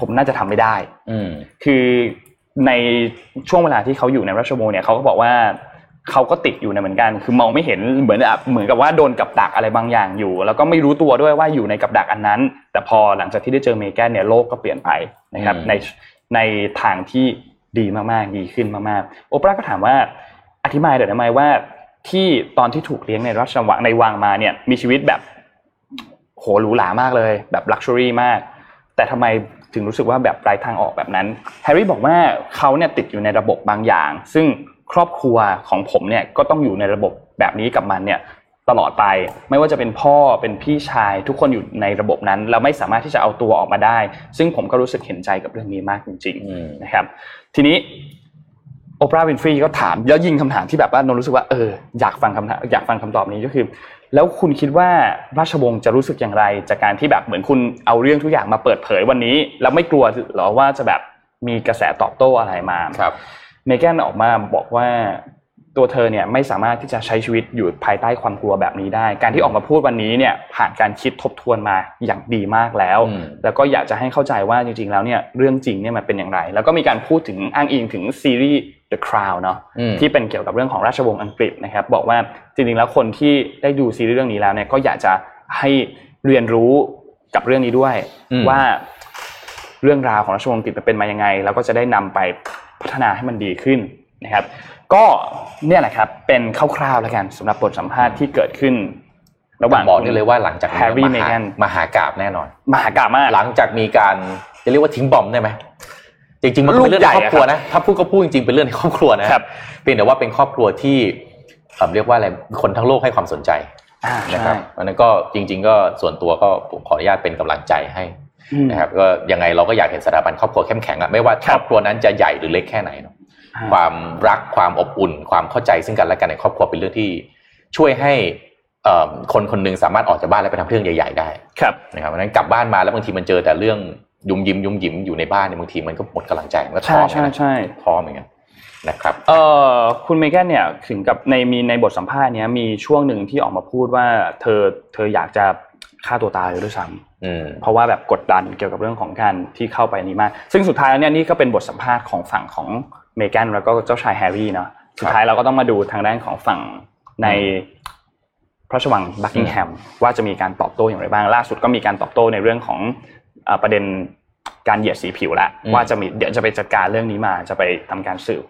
ผมน่าจะทำไม่ได้ อืมคือในช่วงเวลาที่เขาอยู่ในราชวงศ์เนี่ยเขาก็บอกว่าเขาก็ติดอยู่ในเหมือนกัน คือมองไม่เห็นเหมือนแบบเหมือนกับว่าโดนกับดักอะไรบางอย่างอยู่ แล้วก็ไม่รู้ตัวด้วยว่าอยู่ในกับดักอันนั้น แต่พอหลังจากที่ได้เจอเมแกนเนี่ยโลกก็เปลี่ยนไปนะครับอืมในในทางที่ดีมากๆดีขึ้นมากๆโอปราก็ถามว่าอธิบายเดี๋ยวได้ไหมว่าที่ตอนที่ถูกเลี้ยงในราชวังในวังมาเนี่ยมีชีวิตแบบโหหรูหรามากเลย แบบ luxury มาก แต่ทำไม ถึงรู้สึกว่าแบบไร้ทางออกแบบนั้นแฮร์รี่บอกว่าเขาเนี่ยติดอยู่ในระบบบางอย่าง ซึ่งครอบครัวของผมเนี่ยก็ต้องอยู่ในระบบแบบนี้กับมันเนี่ยตลอดไปไม่ว่าจะเป็นพ่อเป็นพี่ชาย ทุกคนอยู่ในระบบนั้นเราไม่สามารถที่จะเอาตัวออกมาได้ ซึ่งผมก็รู้สึกเห็นใจกับเรื่องนี้มากจริงอืมๆนะครับ ทีนี้โอปราห์วินฟรีก็ถามแล้วยิงคำถามที่แบบว่านนท์รู้สึกว่าเอออยากฟังคำถามอยากฟังคำตอบนี้ก็คือ แล้วคุณคิดว่าราชวงศ์จะรู้สึกอย่างไร จากการที่แบบเหมือนคุณเอาเรื่องทุกอย่างมาเปิดเผยวันนี้ แล้วไม่กลัวหรอว่าจะแบบมีกระแสตอบโต้อะไรมาครับเมแกนออกมาบอกว่าตัวเธอเนี่ยไม่สามารถที่จะใช้ชีวิตอยู่ภายใต้ความกลัวแบบนี้ได้ การที่ออกมาพูดวันนี้เนี่ยผ่านการคิดทบทวนมาอย่างดีมากแล้วอืมแล้วก็อยากจะให้เข้าใจว่าจริงๆแล้วเนี่ยเรื่องจริงเนี่ยมันเป็นอย่างไร แล้วก็มีการพูดถึงอ้างอิงถึงซีรีส์ The Crown เนาะอืมที่เป็นเกี่ยวกับเรื่องของราชวงศ์อังกฤษนะครับบอกว่าจริงๆแล้วคนที่ได้ดูซีรีส์เรื่องนี้แล้วเนี่ยก็อยากจะให้เรียนรู้กับเรื่องนี้ด้วยอืมว่าเรื่องราวของราชวงศ์อังกฤษมันเป็นมายังไง แล้วก็จะได้นำไปพัฒนาให้มันดีขึ้นนะครับ ก็เนี่ยแหละครับเป็นคร่าวๆแล้วกันสำหรับบทสัมภาษณ์ที่เกิดขึ้นระหว่างบอกได้เลยว่าหลังจากนี้แฮร์รี่มเมหาแกนมหากราบแน่นอน มหากาพย์มากหลังจากมีการจะเรียกว่าทิ้งบอมได้ไหม จริงๆมันก็เป็นเรื่องลูกใหญ่ในครอบครัวนะถ้าพูดก็พูดจริงๆเป็นเรื่องในครอบครัวนะครับเพียงแต่ว่าเป็นครอบครัวที่เอ่อเรียกว่าอะไรคนทั้งโลกให้ความสนใจอ่านะคใช่รับอันนั้นก็จริง ๆ ก็ส่วนตัวก็ผมขออนุญาตเป็นกำลังใจให้อืมนะครับก็ยังไงเราก็อยากเห็นสถาบันครอบครัวเข้มแข็งอะไม่ว่าครอบครัวนั้นจะใหญ่หรือเล็กแค่ไหนเนอะอ่าความรักความอบอุ่น ความเข้าใจซึ่งกันและกันในครอบครัวเป็นเรื่องที่ช่วยให้เอ่อคนคนหนึงสามารถออกจากบ้านแล้วไปทำเรื่องใหญ่ ๆ ได้ครับนะครับเพราะฉะนั้นกลับบ้านมาแล้วบางทีมันเจอแต่เรื่อง ยุมยิ้มยุมยิ้มอยู่ในบ้านเนี่ยบางทีมันก็หมดกำลังใจมันก็ท้ใช่อเหมือนใช่กันนะใช่ท้อเหมือนกันนะครับเอ่อคุณเมแกนเนี่ยถึงกับในมีในบทสัมภาษณ์เนี้ยมีช่วงหนึ่งที่ออกมาพูดว่าเธอเธออยากจะฆ่าตัวตายเลยด้วยซ้ำอืมเพราะว่าแบบกดดันเกี่ยวกับเรื่องของการที่เข้าไปนี้มาก ซึ่งสุดท้ายแล้วเนี่ยนี่ก็เป็นบทสัมภาษณ์ของฝั่งของเมแกนแล้วก็เจ้าชายแฮร์รี่เนาะสุดท้ายเราก็ต้องมาดูทางด้านของฝั่งในพระราชวังบักกิงแฮมว่าจะมีการตอบโต้อย่างไรบ้างล่าสุดก็มีการตอบโต้ในเรื่องของเอ่อ ประเด็นการเหยียดสีผิวแล้วอืมว่าจะมีเดี๋ยวจะไปจัดการเรื่องนี้มาจะไปทำการสืบ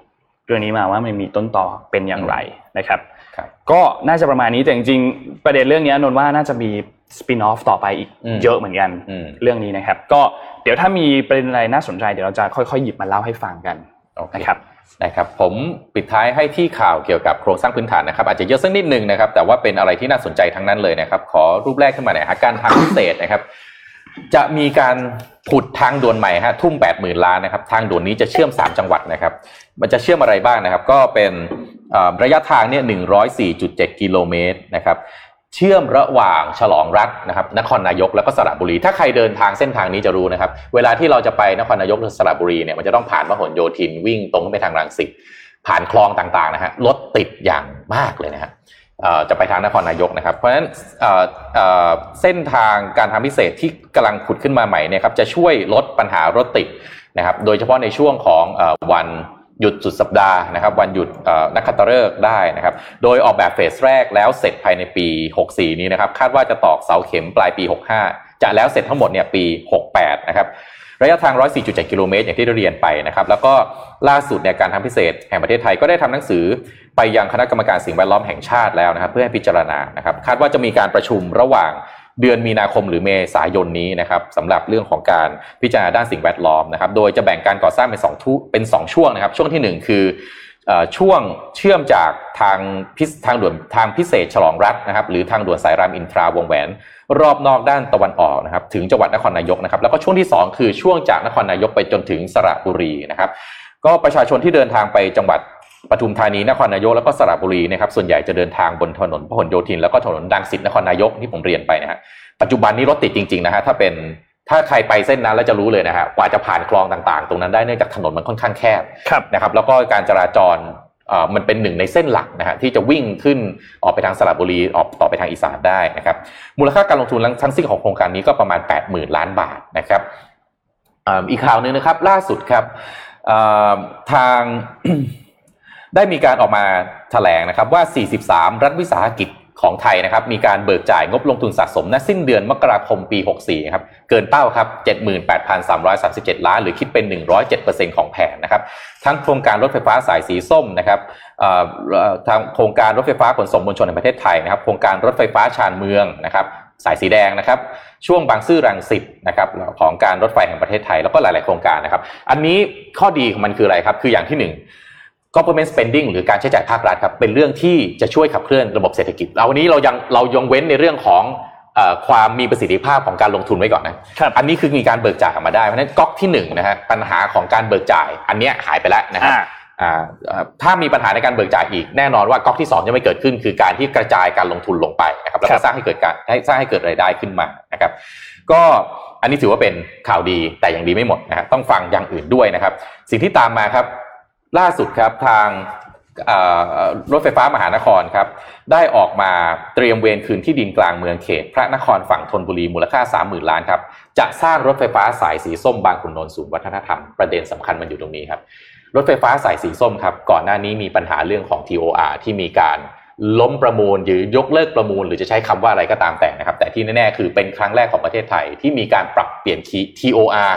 เรื่องนี้มาว่ามันมีต้นตอเป็นอย่างไรนะครับครับ ก็น่าจะประมาณนี้แต่จริงๆประเด็นเรื่องนี้นนท์ว่าน่าจะมีสปินออฟต่อไปอีกอืมเยอะเหมือนกันอืมเรื่องนี้นะครับ ก็เดี๋ยวถ้ามีประเด็นอะไรน่าสนใจเดี๋ยวเราจะค่อยๆหยิบมาเล่าให้ฟังกันโอเคนะครับนะครับผมปิดท้ายให้ที่ข่าวเกี่ยวกับโครงสร้างพื้นฐานนะครับอาจจะเยอะสักนิดนึงนะครับแต่ว่าเป็นอะไรที่น่าสนใจทั้งนั้นเลยนะครับ ขอรูปแรกขึ้นมาหน่อยฮะการทางพิเศษนะครับ จะมีการผุดทางด่วนใหม่ฮะทุ่ม 8 0,000 ล้านนะครับทางด่วนนี้จะเชื่อม 3 จังหวัดนะครับ มันจะเชื่อมอะไรบ้างนะครับ ก็เป็นระยะทางเนี่ย104.7 กิโลเมตรนะครับเชื่อมระหว่างฉลองรัฐนะครับนครนายกแล้วก็สระบุรี ถ้าใครเดินทางเส้นทางนี้จะรู้นะครับ เวลาที่เราจะไปนครนายกหรือสระบุรีเนี่ยมันจะต้องผ่านพหลโยธินวิ่งตรงขึ้นไปทางรังสิตผ่านคลองต่างๆนะฮะรถติดอย่างมากเลยนะฮะ จะไปทางนครนายกนะครับ เพราะฉะนั้นเเเส้นทางการทางพิเศษที่กำลังขุดขึ้นมาใหม่เนี่ยครับจะช่วยลดปัญหารถติดนะครับโดยเฉพาะในช่วงของอวันหยุดสุดสัปดาห์นะครับวันหยุดนักขัตฤกษ์ได้นะครับ โดยออกแบบเฟสแรกแล้วเสร็จภายในปี 64 นี้นะครับ คาดว่าจะตอกเสาเข็มปลายปี 65 จะแล้วเสร็จทั้งหมดเนี่ยปี 68 นะครับระยะทาง 104.7 กิโลเมตรอย่างที่ได้เรียนไปนะครับ แล้วก็ล่าสุดเนี่ยการทำพิเศษแห่งประเทศไทยก็ได้ทำหนังสือ ไปยังคณะกรรมการสิ่งแวดล้อมแห่งชาติแล้วนะครับ เพื่อให้พิจารณานะครับคาดว่าจะมีการประชุมระหว่างเดือนมีนาคมหรือเมษายนนี้นะครับสำหรับเรื่องของการพิจารณาด้านสิ่งแวดล้อมนะครับ โดยจะแบ่งการก่อสร้างเป็นสองทุเป็นสองช่วงนะครับ ช่วงที่หนึ่งคืออช่วงเชื่อมจากทางพิทางด่วนทางพิเศษฉลองรัฐนะครับ หรือทางด่วนสายรามอินทราวงแหวน รอบนอกด้านตะวันออกนะครับ ถึงจังหวัดนครนายกนะครับ แล้วก็ช่วงที่ 2 คือช่วงจากนครนายกไปจนถึงสระบุรีนะครับ ก็ประชาชนที่เดินทางไปจังหวัด ปทุมธานีนครนายกแล้วก็สระบุรีนะครับส่วนใหญ่จะเดินทางบนถนนพหลโยธินแล้วก็ถนนดังสิทธิ์นครนายกที่ผมเรียนไปนะฮะปัจจุบันนี้รถติดจริงๆนะฮะถ้าเป็นถ้าใครไปเส้นนั้นแล้วจะรู้เลยนะฮะกว่าจะผ่านคลองต่างๆ ตรงนั้นได้เนื่องจากถนนมันค่อนข้างแคบครับนะครับ แล้วก็การจราจรเอ่อมันเป็นหนึ่งในเส้นหลักนะฮะที่จะวิ่งขึ้นออกไปทางสระบุรีออกต่อไปทางอีสานได้นะครับมูลค่าการลงทุนทั้งสิ้นของโครงการนี้ก็ประมาณ 80,000 ล้านบาทนะครับเอิ่มอีกข่าวหนึ่งนะครับล่าสุดครับเอ่อทาง ได้มีการออกมาแถลงนะครับว่า 43 รัฐวิสาหกิจของไทยนะครับมีการเบิกจ่ายงบลงทุนสะสมณสิ้นเดือนมกราคมปี 64ครับเกินเป้าครับ 78,337 ล้าน หรือคิดเป็น 107%ของแผนนะครับทั้งโครงการรถไฟฟ้าสายสีส้มนะครับทางโครงการรถไฟฟ้าขนส่งมวลชนแห่งประเทศไทยนะครับโครงการรถไฟฟ้าชานเมืองนะครับสายสีแดงนะครับช่วงบางซื่อรังสิตนะครับของการรถไฟแห่งประเทศไทยแล้วก็หลาย ๆ โครงการนะครับอันนี้ข้อดีของมันคืออะไรครับคืออย่างที่หนึ่ง government spending หรือการใช้จ่ายภาครัฐครับเป็นเรื่องที่จะช่วยขับเคลื่อนระบบเศรษฐกิจเราวันนี้เรายังเรายังเว้นในเรื่องของเอ่อความมีประสิทธิภาพของการลงทุนไว้ก่อนนะครับอันนี้คือมีการเบิกจ่ายออกมาได้เพราะฉะนั้นก๊อกที่หนึ่งนะฮะปัญหาของการเบิกจ่ายอันเนี้ยหายไปแล้วนะครับอ่าอ่าเอ่อถ้ามีปัญหาในการเบิกจ่ายอีกแน่นอนว่าก๊อกที่สองจะไม่เกิดขึ้น คือการที่กระจายการลงทุนลงไปนะครับแล้วครัก็บสร้างให้เกิดการให้สร้างให้เกิดรายได้ขึ้นมานะครับ ก็อันนี้ถือว่าเป็นข่าวดีแต่ยังดีไม่หมดนะฮะต้องฟังอย่างอื่นด้วยนะครับ สิ่งที่ตามมาครับ ล่าสุดครับทางรถไฟฟ้ามหานครครับได้ออกมาเตรียมเวรคืนที่ดินกลางเมืองเขต พระนครฝั่งธนบุรีมูลค่า 30,000 ล้านครับจะสร้างรถไฟฟ้าสายสีส้มบางขุนนนท์ศูนย์วัฒนธรรมประเด็นสำคัญมันอยู่ตรงนี้ครับรถไฟฟ้าสายสีส้มครับก่อนหน้านี้มีปัญหาเรื่องของ TOR ที่มีการล้มประมูลหรือยกเลิกประมูล หรือจะใช้คำว่าอะไรก็ตามแต่นะครับ แต่ที่แน่ๆคือเป็นครั้งแรกของประเทศไทยที่มีการปรับเปลี่ยน TOR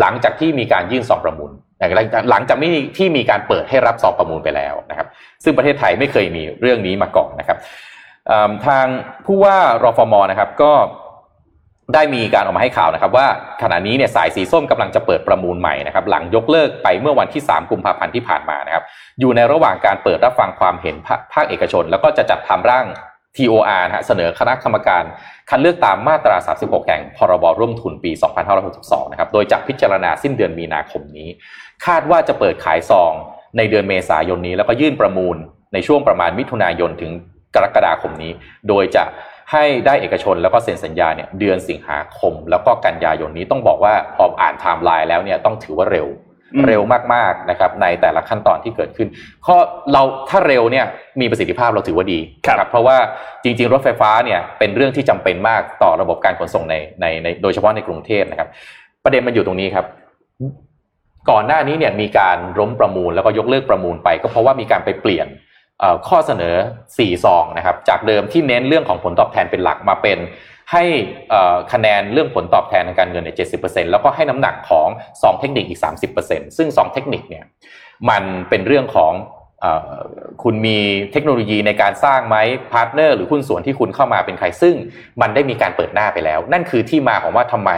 หลังจากที่มีการยื่นซองประมูล หลังจากหลังจากที่ที่มีการเปิดให้รับซองประมูลไปแล้วนะครับ ซึ่งประเทศไทยไม่เคยมีเรื่องนี้มาก่อนนะครับทางผู้ว่ารฟมนะครับก็ได้มีการออกมาให้ข่าวนะครับ ว่าขณะนี้เนี่ยสายสีส้มกำลังจะเปิดประมูลใหม่นะครับ หลังยกเลิกไปเมื่อวันที่ 3 กุมภาพันธ์ที่ผ่านมานะครับ อยู่ในระหว่างการเปิดรับฟังความเห็นภาคเอกชน แล้วก็จะจัดทำร่าง TOR นะฮะเสนอคณะกรรมการคัดเลือกตามมาตรา 36 แห่งพรบร่วมทุนปี 2562 นะครับ โดยจะพิจารณาสิ้นเดือนมีนาคมนี้ คาดว่าจะเปิดขายซองในเดือนเมษายนนี้ แล้วก็ยื่นประมูลในช่วงประมาณมิถุนายนถึงกรกฎาคมนี้ โดยจะให้ได้เอกชนแล้วก็เซ็นสัญญาเนี่ยเดือนสิงหาคม แล้วก็กันยายนนี้ต้องบอกว่าพออ่านไทม์ไลน์แล้วเนี่ยต้องถือว่าเร็วอืมเร็วมากๆนะครับในแต่ละขั้นตอนที่เกิดขึ้น ข้อเราถ้าเร็วเนี่ยมีประสิทธิภาพเราถือว่าดีครับนะเพราะว่าจริง ๆ รถไฟฟ้าเนี่ยเป็นเรื่องที่จำเป็นมากต่อระบบการขนส่งในในในโดยเฉพาะในกรุงเทพนะครับ ประเด็นมันอยู่ตรงนี้ครับ ก่อนหน้านี้เนี่ยมีการล้มประมูลแล้วก็ยกเลิกประมูลไป ก็เพราะว่ามีการไปเปลี่ยนข้อเสนอ 4 ซองนะครับจากเดิมที่เน้นเรื่องของผลตอบแทนเป็นหลักมาเป็นให้คะแนนเรื่องผลตอบแทนทางการเงินเนี่ย70%แล้วก็ให้น้ำหนักของซองเทคนิคอีก 30%ซึ่งซองเทคนิคเนี่ยมันเป็นเรื่องของอคุณมีเทคโนโลยีในการสร้างไหม partner หรือหุ้นส่วนที่คุณเข้ามาเป็นใครซึ่งมันได้มีการเปิดหน้าไปแล้ว นั่นคือที่มาของว่าทำไม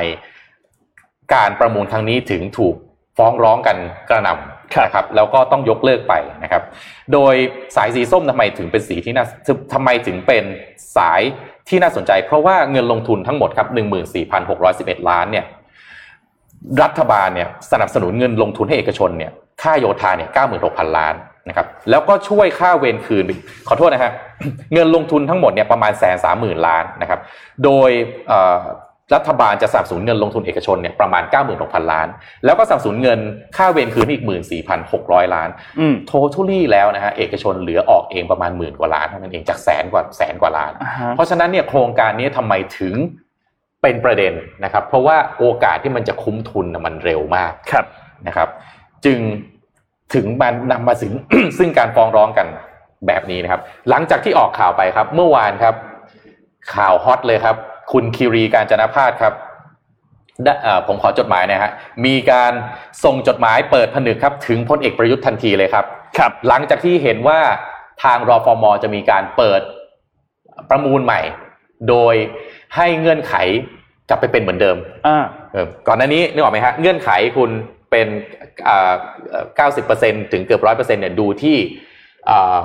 การประมูลครั้งนี้ถึงถูก ฟ้องร้องกันกระหน่ำนะครับแล้วก็ต้องยกเลิกไปนะครับ โดยสายสีส้มทำไมถึงเป็นสีที่น่าทำไมถึงเป็นสายที่น่าสนใจ เพราะว่าเงินลงทุนทั้งหมดครับ14,611 ล้านเนี่ยรัฐบาลเนี่ยสนับสนุนเงินลงทุนให้เอกชนเนี่ยค่าโยธาเนี่ย96,000 ล้านนะครับแล้วก็ช่วยค่าเวรคืน ขอโทษนะฮะเงินลงทุนทั้งหมดเนี่ยประมาณแสนสามหมื่นล้านนะครับโดยเอ่อ รัฐบาลจะสนับสนุนเงินลงทุนเอกชนเนี่ยประมาณ 96,000 ล้าน แล้วก็สนับสนุนเงินค่าเวรคืนอีก 14,600 ล้านอืมโททัลี่แล้วนะฮะเอกชนเหลือออกเองประมาณหมื่นกว่าล้านเท่านั้นเองจากแสนกว่าแสนกว่าล้านอ่าฮะเพราะฉะนั้นเนี่ยโครงการนี้ทำไมถึงเป็นประเด็นนะครับ เพราะว่าโอกาสที่มันจะคุ้มทุนน่ะมันเร็วมากครับนะครับ จึงถึงมันนำมาถึงซึ่งการฟ้องร้องกันแบบนี้นะครับ หลังจากที่ออกข่าวไปครับ เมื่อวานครับ ข่าวฮอตเลยครับ คุณคิรีการจนพาสครับได้เอ่อผมขอจดหมายนะฮะมีการส่งจดหมายเปิดผนึกครับ ถึงพลเอกประยุทธ์ทันทีเลยครับ ครับ หลังจากที่เห็นว่าทางรอฟมจะมีการเปิดประมูลใหม่ โดยให้เงื่อนไขกลับไปเป็นเหมือนเดิมอ่าเออก่อนหน้านี้นึกออกไหมฮะเงื่อนไขคุณเป็นอ่าเก้าสิบเปอร์เซ็นถึงเกือบร้อยเปอร์เซ็นเนี่ยดูที่อ่า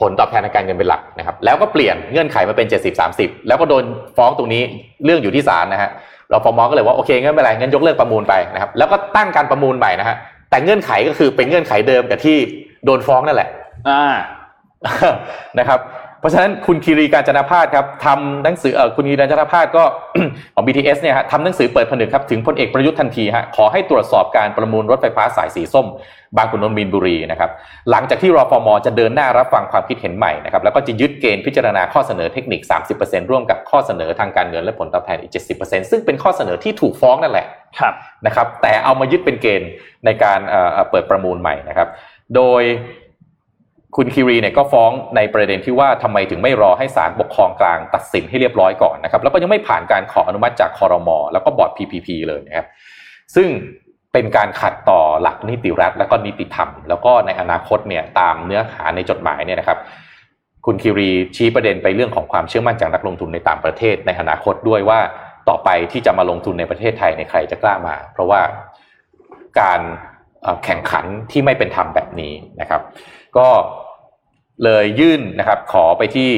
ผลตอบแทนทางการเงินเป็นหลักนะครับแล้วก็เปลี่ยนเงื่อนไขมาเป็นเจ็ดสิบสามสิบแล้วก็โดนฟ้องตรงนี้เรื่องอยู่ที่ศาลนะฮะเราฟอมก็เลยว่าโอเคงั้นไม่เป็นไรงั้นยกเลิกประมูลไปนะครับแล้วก็ตั้งการประมูลใหม่นะฮะแต่เงื่อนไขก็คือเป็นเงื่อนไขเดิมกับที่โดนฟ้องนั่นแหละ อ่านะครับ เพราะฉะนั้นคุณคีรีการจนพาสครับทำหนังสือเออคุณคีรีการจนพาสก็ของ BTS เนี่ยฮะทำหนังสือเปิดผนึกครับถึงพลเอกประยุทธ์ทันทีฮะขอให้ตรวจสอบการประมูลรถไฟฟ้าสายสีส้ม บางขุนนนท์มีนบุรีนะครับหลังจากที่รอฟมจะเดินหน้ารับฟังความคิดเห็นใหม่นะครับแล้วก็จะยึดเกณฑ์พิจารณาข้อเสนอเทคนิค 30%ร่วมกับข้อเสนอทางการเงินและผลตอบแทนอีก 70%ซึ่งเป็นข้อเสนอที่ถูกฟ้องนั่นแหละครับนะครับแต่เอามายึดเป็นเกณฑ์ในการเอ่อเอ่อเปิดประมูลใหม่นะครับโดย คุณคิรีเนี่ยก็ฟ้องในประเด็นที่ว่าทำไมถึงไม่รอให้ศาลปกครองกลางตัดสินให้เรียบร้อยก่อนนะครับ แล้วก็ยังไม่ผ่านการขออนุมัติจากคอรมอแล้วก็บอร์ด PPP เลยนะครับ ซึ่งเป็นการขัดต่อหลักนิติรัฐ และก็นิติธรรม แล้วก็ในอนาคตเนี่ยตามเนื้อหาในจดหมายเนี่ยนะครับ คุณคิรีชี้ประเด็นไปเรื่องของความเชื่อมั่นจากนักลงทุนในต่างประเทศ ในอนาคตด้วยว่าต่อไปที่จะมาลงทุนในประเทศไทยในใครจะกล้ามา เพราะว่าการ แข่งขันที่ไม่เป็นธรรมแบบนี้นะครับ ก็เลยยื่นนะครับขอไปที่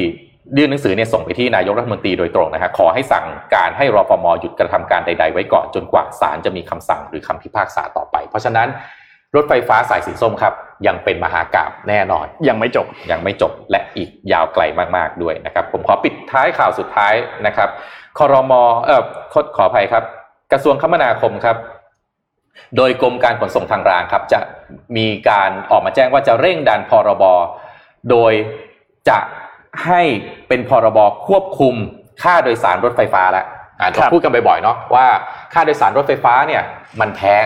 ยื่นหนังสือเนี่ยส่งไปที่นายกรัฐมนตรีโดยตรงนะครับขอให้สั่งการให้รฟมหยุดกระทำการใด ๆ ไว้ก่อนจนกว่าศาลจะมีคำสั่งหรือคำพิพากษาต่อไป เพราะฉะนั้นรถไฟฟ้าสายสีส้มครับ ยังเป็นมหากาบแน่นอน ยังไม่จบยังไม่จบและอีกยาวไกลมาก ๆ ด้วยนะครับ ผมขอปิดท้ายข่าวสุดท้ายนะครับคอรมอเอ่อขอขออภัยครับ กระทรวงคมนาคมครับ โดยกรมการขนส่งทางรางครับจะมีการออกมาแจ้งว่าจะเร่งดันพรบ โดยจะให้เป็นพรบควบคุมค่าโดยสารรถไฟฟ้าแล้วอ่าครับพูดกันบ่อยๆเนาะว่าค่าโดยสารรถไฟฟ้าเนี่ยมันแพง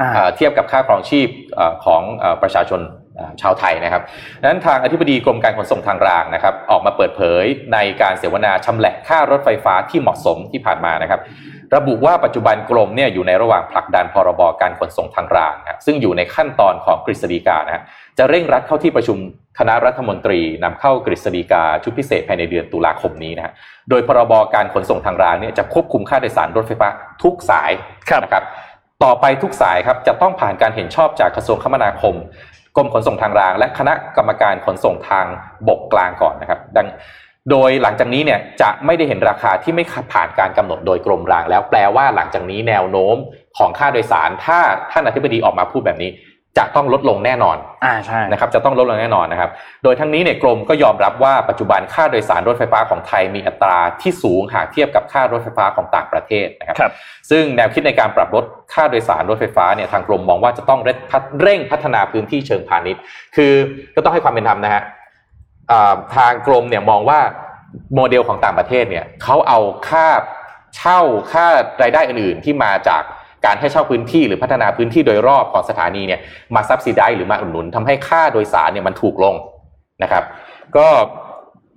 อ่าเอ่อเทียบกับค่าครองชีพเอ่อของเอ่อประชาชนเอ่อ ชาวไทยนะครับดังนั้นทางอธิบดีกรมการขนส่งทางรางนะครับ ออกมาเปิดเผยในการเสวนาชำแหละค่ารถไฟฟ้าที่เหมาะสมที่ผ่านมานะครับ ระบุว่าปัจจุบันกรมเนี่ยอยู่ในระหว่างผลักดันพรบการขนส่งทางรางนะซึ่งอยู่ในขั้นตอนของกฤษฎีกานะจะเร่งรัดเข้าที่ประชุมคณะรัฐมนตรีนำเข้ากฤษฎีกาชุดพิเศษภายในเดือนตุลาคมนี้นะฮะโดยพรบการขนส่งทางรางเนี่ยจะควบคุมค่าโดยสารรถไฟฟ้าทุกสายนะครับ ต่อไปทุกสายครับจะต้องผ่านการเห็นชอบจากกระทรวงคมนาคมกรมขนส่งทางราง และคณะกรรมการขนส่งทางบกกลางก่อนนะครับดังโดยหลังจากนี้เนี่ยจะไม่ได้เห็นราคาที่ไม่ผ่านการกำหนดโดยกรมราง แล้วแปลว่าหลังจากนี้แนวโน้มของค่าโดยสาร ถ้าท่านอธิบดีออกมาพูดแบบนี้ จะต้องลดลงแน่นอนอ่าใช่นะครับจะต้องลดลงแน่นอนนะครับ โดยทั้งนี้เนี่ยกรมก็ยอมรับว่าปัจจุบันค่าโดยสารรถไฟฟ้าของไทยมีอัตราที่สูงหากเทียบกับค่ารถไฟฟ้าของต่างประเทศนะครับครับซึ่งแนวคิดในการปรับลดค่าโดยสารรถไฟฟ้าเนี่ยทางกรมมองว่าจะต้องเร่งพัฒเร่งพัฒนาพื้นที่เชิงพาณิชย์ คือก็ต้องให้ความเป็นธรรมนะฮะอ่าทางกรมเนี่ยมองว่าโมเดลของต่างประเทศเนี่ยเขาเอาค่าเช่าค่ารายได้อื่นๆที่มาจาก การให้เช่าพื้นที่หรือพัฒนาพื้นที่โดยรอบของสถานีเนี่ยมาซับซิได้หรือมาอุดหนุนทำให้ค่าโดยสารเนี่ยมันถูกลงนะครับ ก็